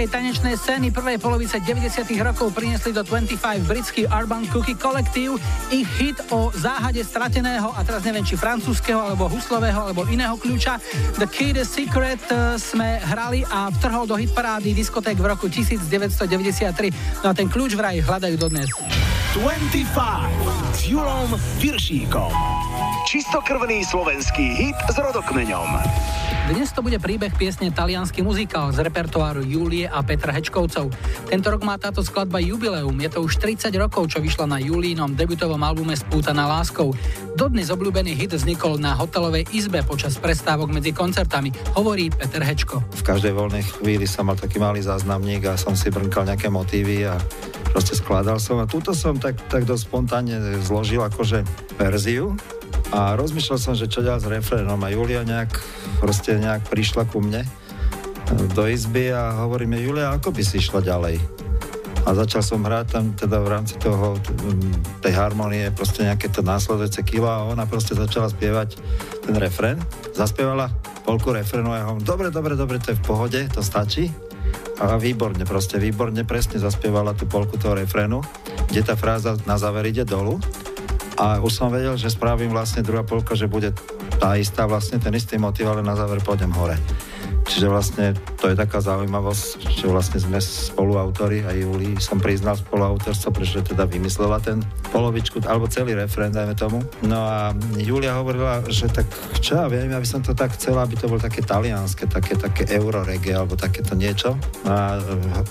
britskej tanečnej scény prvej polovice 90. rokov priniesli do 25 britský Urban Cookie Collective. Ich hit o záhade strateného, a teraz neviem, či francúzského, alebo huslového, alebo iného kľúča. The Key the Secret eh, sme hrali a vtrhol do hitparády diskoték v roku 1993. No a ten kľúč vraj hľadajú dodnes. 25 s Julom Viršíkom. Čistokrvný slovenský hit s rodokmeňom. Dnes to bude príbeh piesne Talianský muzikál z repertoáru Julie a Petra Hečkovcov. Tento rok má táto skladba jubileum. Je to už 30 rokov, čo vyšla na Julínom debutovom albume Spútaná láskou. Dodnes obľúbený hit vznikol na hotelovej izbe počas prestávok medzi koncertami, hovorí Peter Hečko. V každej voľnej chvíli som mal taký malý záznamník a som si brnkal nejaké motívy a proste skladal som a túto som tak, tak dosť spontánne zložil akože verziu a rozmýšľal som, že čo ďalej s refrénom a Julia nejak proste nejak prišla ku mne do izby a hovorí mi, Julia, ako by si išla ďalej? A začal som hrať tam teda v rámci toho, tej harmonie proste nejaké to následujúce kilo a ona proste začala spievať ten refrén. Zaspievala polku refrénu a ja hovorím, dobre, dobre, dobre, to je v pohode, to stačí. A výborne, proste výborne, presne zaspievala tú polku toho refrénu, kde tá fráza na záver ide dolu. A už som vedel, že spravím vlastne druhá polka, že bude tá istá, vlastne ten istý motiv, ale na záver pôjdem hore. Čiže vlastne to je taká zaujímavosť, že vlastne sme spoluautori a Júli som priznal spoluautorstvo, pretože teda vymyslela ten polovičku, alebo celý refrén, dajme tomu. No a Julia hovorila, že tak čo ja viem, ja by som to tak chcela, aby to bolo také talianské, také, také euroreggae, alebo takéto niečo. A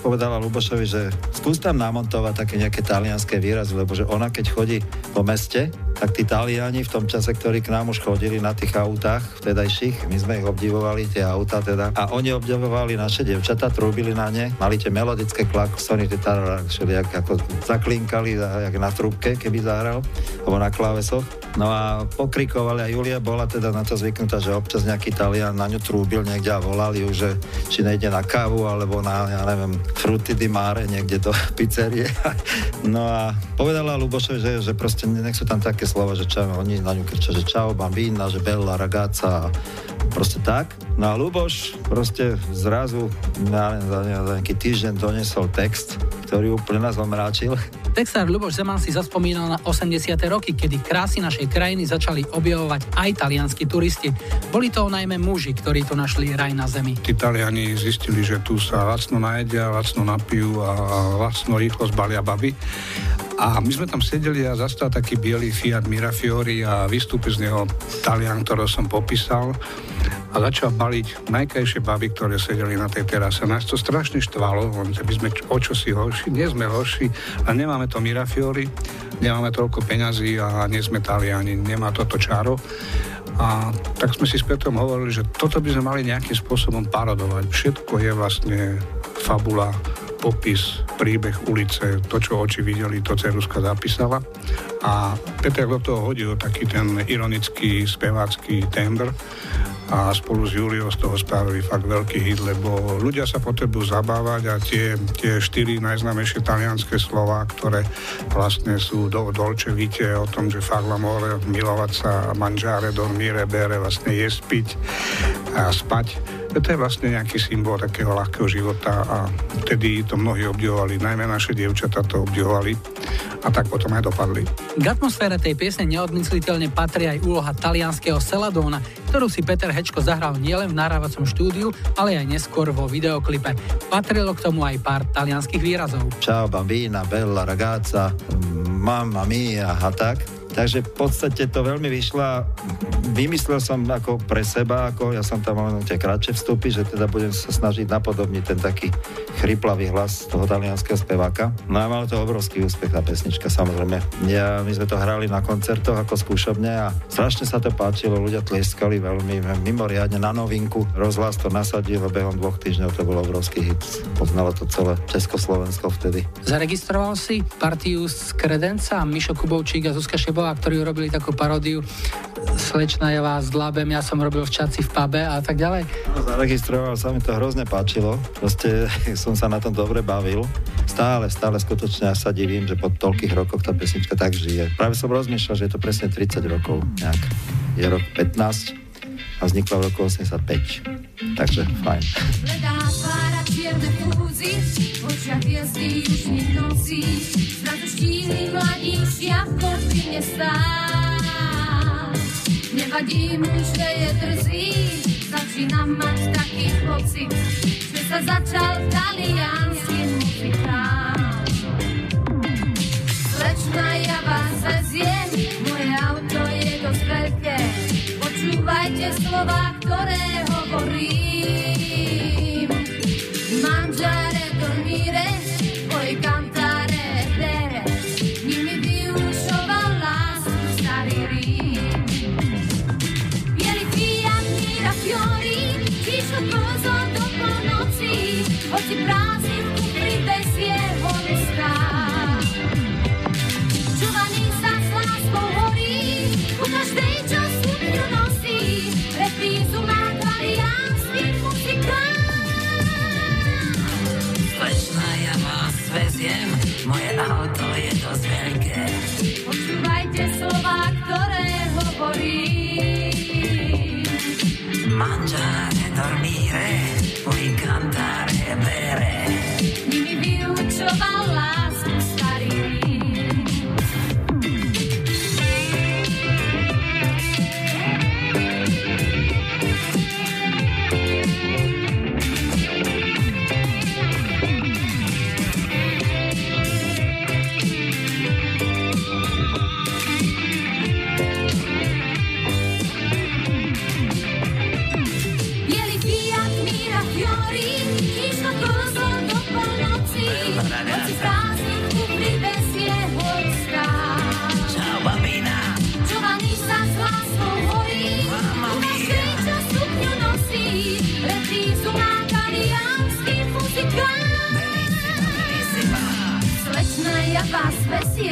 povedala Lubošovi, že skús tam namontovať také nejaké talianské výrazy, lebo že ona keď chodí po meste, tak tí Taliani v tom čase, ktorí k nám už chodili na tých autách vtedajších, my sme ich obdivovali, tie autá teda, a oni obdivovali naše devčata, trúbili na ne, mali tie melodické klaxony, tie tarara, všelijak ako zaklinkali, jak na trúbke, keby zahral, alebo na klávesoch. No a pokrikovali a Julia bola teda na to zvyknutá, že občas nejaký Talian na ňu trúbil niekde a volali ju, že či nejde na kávu alebo na, ja neviem, fruity di mare niekde do [laughs] pizzerie. No a povedala Lubošovi, že, že proste nech sú tam také slova, že čo, oni na ňu kričia, že čau, bambína, že bella ragazza, proste tak. No a Luboš proste zrazu na, za, za nejaký týždeň donesol text, ktorý úplne nás omráčil. Texár Ľuboš Zeman si zaspomínal na 80. roky, kedy krásy našej krajiny začali objavovať aj talianskí turisti. Boli to najmä muži, ktorí tu našli raj na zemi. Tí Taliani zistili, že tu sa lacno najedia, lacno napijú a lacno rýchlo zbalia baby. A my sme tam sedeli a zastal taký biely Fiat Mirafiori a vystúpil z neho Talian, ktorého som popísal a začal baliť najkrajšie baby, ktoré sedeli na tej terase. Nás to strašne štvalo, že by sme o čo si horší, nie sme horší a nemáme to Mirafiori, nemáme toľko peňazí a nie sme Taliani, nemá toto čaro. A tak sme si s Petrom hovorili, že toto by sme mali nejakým spôsobom parodovať. Všetko je vlastne fabula, popis, príbeh ulice, to, čo oči videli, to Ceruska zapísala. A Peter do toho hodil taký ten ironický spevácky tembr a spolu s Juliou z toho spravili fakt veľký hit, lebo ľudia sa potrebujú zabávať a tie, tie štyri najznámejšie talianské slova, ktoré vlastne sú do Dolce Vite o tom, že fakt l'amore, milovať sa, mangiare, dormire, bere, vlastne jesť, piť a spať. To je vlastne nejaký symbol takého ľahkého života a vtedy to mnohí obdivovali, najmä naše dievčatá to obdivovali a tak potom aj dopadli. K atmosfére tej piesne neodmysliteľne patrí aj úloha talianského Celadóna, ktorú si Peter Hečko zahral nielen v nahrávacom štúdiu, ale aj neskôr vo videoklipe. Patrilo k tomu aj pár talianských výrazov. Ciao bambina, bella ragazza, mamma mia a tak. Takže v podstate to veľmi vyšla. Vymyslel som ako pre seba, ako ja som tam mal tie kratšie vstupy, že teda budem sa snažiť napodobniť ten taký chryplavý hlas toho talianského speváka. No a mal to obrovský úspech tá pesnička, samozrejme. Ja, my sme to hrali na koncertoch ako skúšobne a strašne sa to páčilo, ľudia tlieskali veľmi, mimoriadne na novinku. Rozhlas to nasadil behom dvoch týždňov to bol obrovský hit. Poznalo to celé Československo vtedy. Zaregistroval si partiu z Kredenca, Mišo Kubovčík a Zuzka Šebová, ktorí urobili takú paródiu Slečna je vás dlabem, ja som robil v Čaci v pube a tak ďalej. Zaregistroval sa mi to hrozne páčilo. Proste [laughs] som sa na tom dobre bavil. Stále, stále skutočne ja sa divím, že po toľkých rokoch tá pesnička tak žije. Práve som rozmýšľal, že je to presne 30 rokov nejak. Je rok 15 a vznikla v roku 85. Takže fajn. Up here čierne fúzy, v očiach hviezdy už nosí. Štíli mladíčia v kortine stáť. Nevadí mu, že je drzý, začínam mať taký pocit, že sa začal taliansky muzikál. Slečna, ja vás veziem, moje auto je dosť veľké. Počúvajte slova, ktoré hovorím. Mangiare, dormire,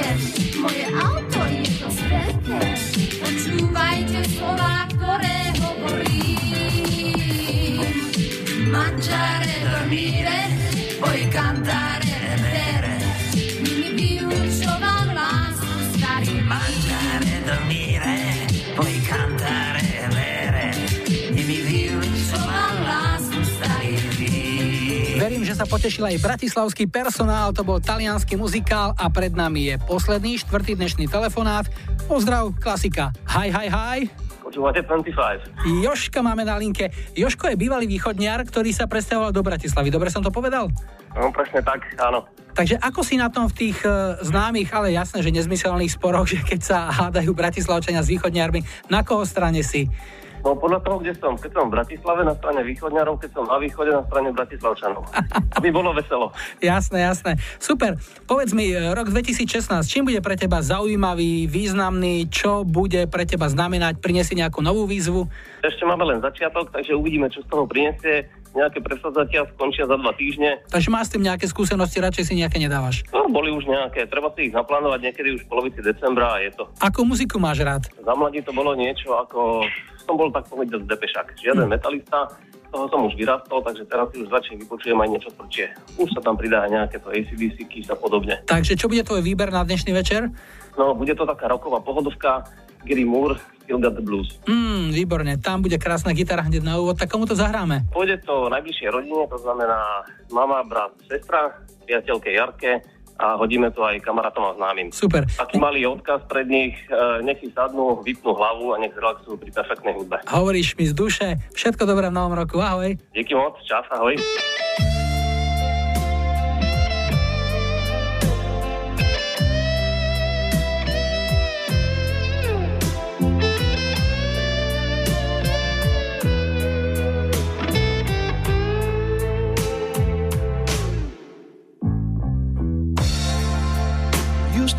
veziem, moje auto je dosť veľké. Počúvajte slova, ktoré hovorím. Mangiare, dormire, poi cantare bere. Nimi vyučoval lásku starý mangiare, dormire, sa potešil aj bratislavský personál, to bol talianský muzikál a pred nami je posledný, štvrtý dnešný telefonát. Pozdrav, klasika. Hi, hi, hi. Počúvate 25. Joška máme na linke. Joško je bývalý východniar, ktorý sa presťahoval do Bratislavy. Dobre som to povedal? No presne tak, áno. Takže ako si na tom v tých uh, známych, ale jasné, že nezmyselných sporoch, že keď sa hádajú Bratislavčania s východniarmi, na koho strane si? No podľa toho, kde som. Keď som v Bratislave na strane východňarov, keď som na východe na strane Bratislavčanov. Aby bolo veselo. [laughs] Jasné, jasné. Super. Povedz mi, e, rok 2016, čím bude pre teba zaujímavý, významný, čo bude pre teba znamenať, prinesie nejakú novú výzvu? Ešte máme len začiatok, takže uvidíme, čo z toho prinesie. Nejaké presadzatia skončia za dva týždne. Takže máš s tým nejaké skúsenosti, radšej si nejaké nedávaš. No, boli už nejaké. Treba si ich naplánovať niekedy už v polovici decembra a je to. Akú muziku máš rád? Za mladí to bolo niečo ako... Som bol tak povedať depešák. Žiaden Hm. metalista, toho som už vyrastol, takže teraz si už radšej vypočujem aj niečo tvrdšie. Už sa tam pridá nejaké to ACDC, Kiss a podobne. Takže čo bude tvoj výber na dnešný večer? No, bude to taká roková pohodovka, Gary Moore, Still Got the Blues. Mm, výborne, tam bude krásna gitara hneď na úvod, tak komu to zahráme? Pôjde to najbližšej rodine, to znamená mama, brat, sestra, priateľke Jarke a hodíme to aj kamarátom a známym. Super. Taký malý odkaz pred nich, e, nech si sadnú, vypnú hlavu a nech zrelaxujú pri perfektnej hudbe. Hovoríš mi z duše, všetko dobré v novom roku, ahoj. Díky moc, čas, ahoj.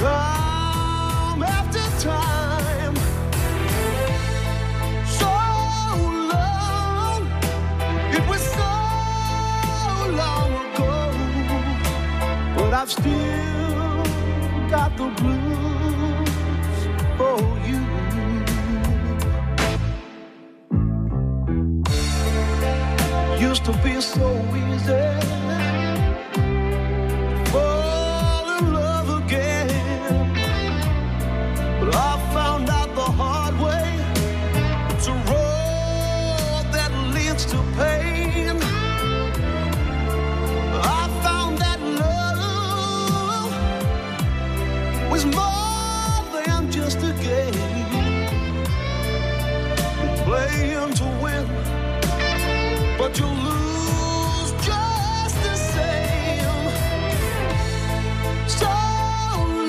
time after time. So long, it was so long ago, but I've still got the blues for you. Used to be so easy. Was more than just a game. Playing to win, but you lose just the same. So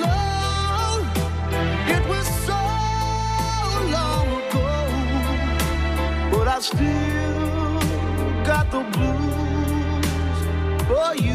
long, it was so long ago, but I still got the blues for you.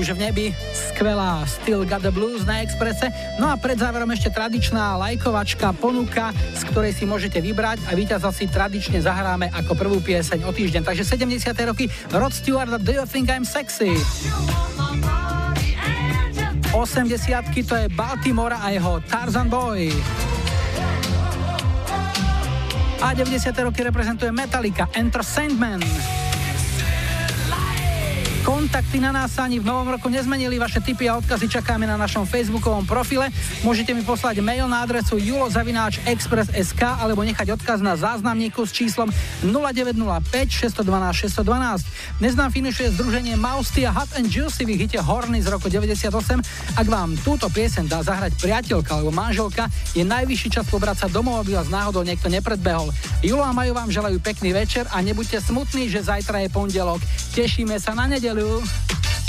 Už v nebi, skvelá Still Got the Blues na Exprese. No a pred záverom ešte tradičná lajkovačka, ponuka, z ktorej si môžete vybrať a víťaza si tradične zahráme ako prvú pieseň o týždeň. Takže 70. roky Rod Stewart Do You Think I'm Sexy? 80 to je Baltimore a jeho Tarzan Boy. A 90. roky reprezentuje Metallica, Enter Sandman. Kontakty na nás ani v novom roku nezmenili, vaše tipy a odkazy čakáme na našom facebookovom profile. Môžete mi poslať mail na adresu julozavináč.express.sk alebo nechať odkaz na záznamníku s číslom 0905 612 612. Dnes nám finišuje združenie Mausty a Hot and Juicy v hite Horny z roku 98. Ak vám túto piesen dá zahrať priateľka alebo manželka, je najvyšší čas pobrať sa domov, aby vás náhodou niekto nepredbehol. Julo a Majú vám želajú pekný večer a nebuďte smutní, že zajtra je pondelok. Tešíme sa na nedelu. I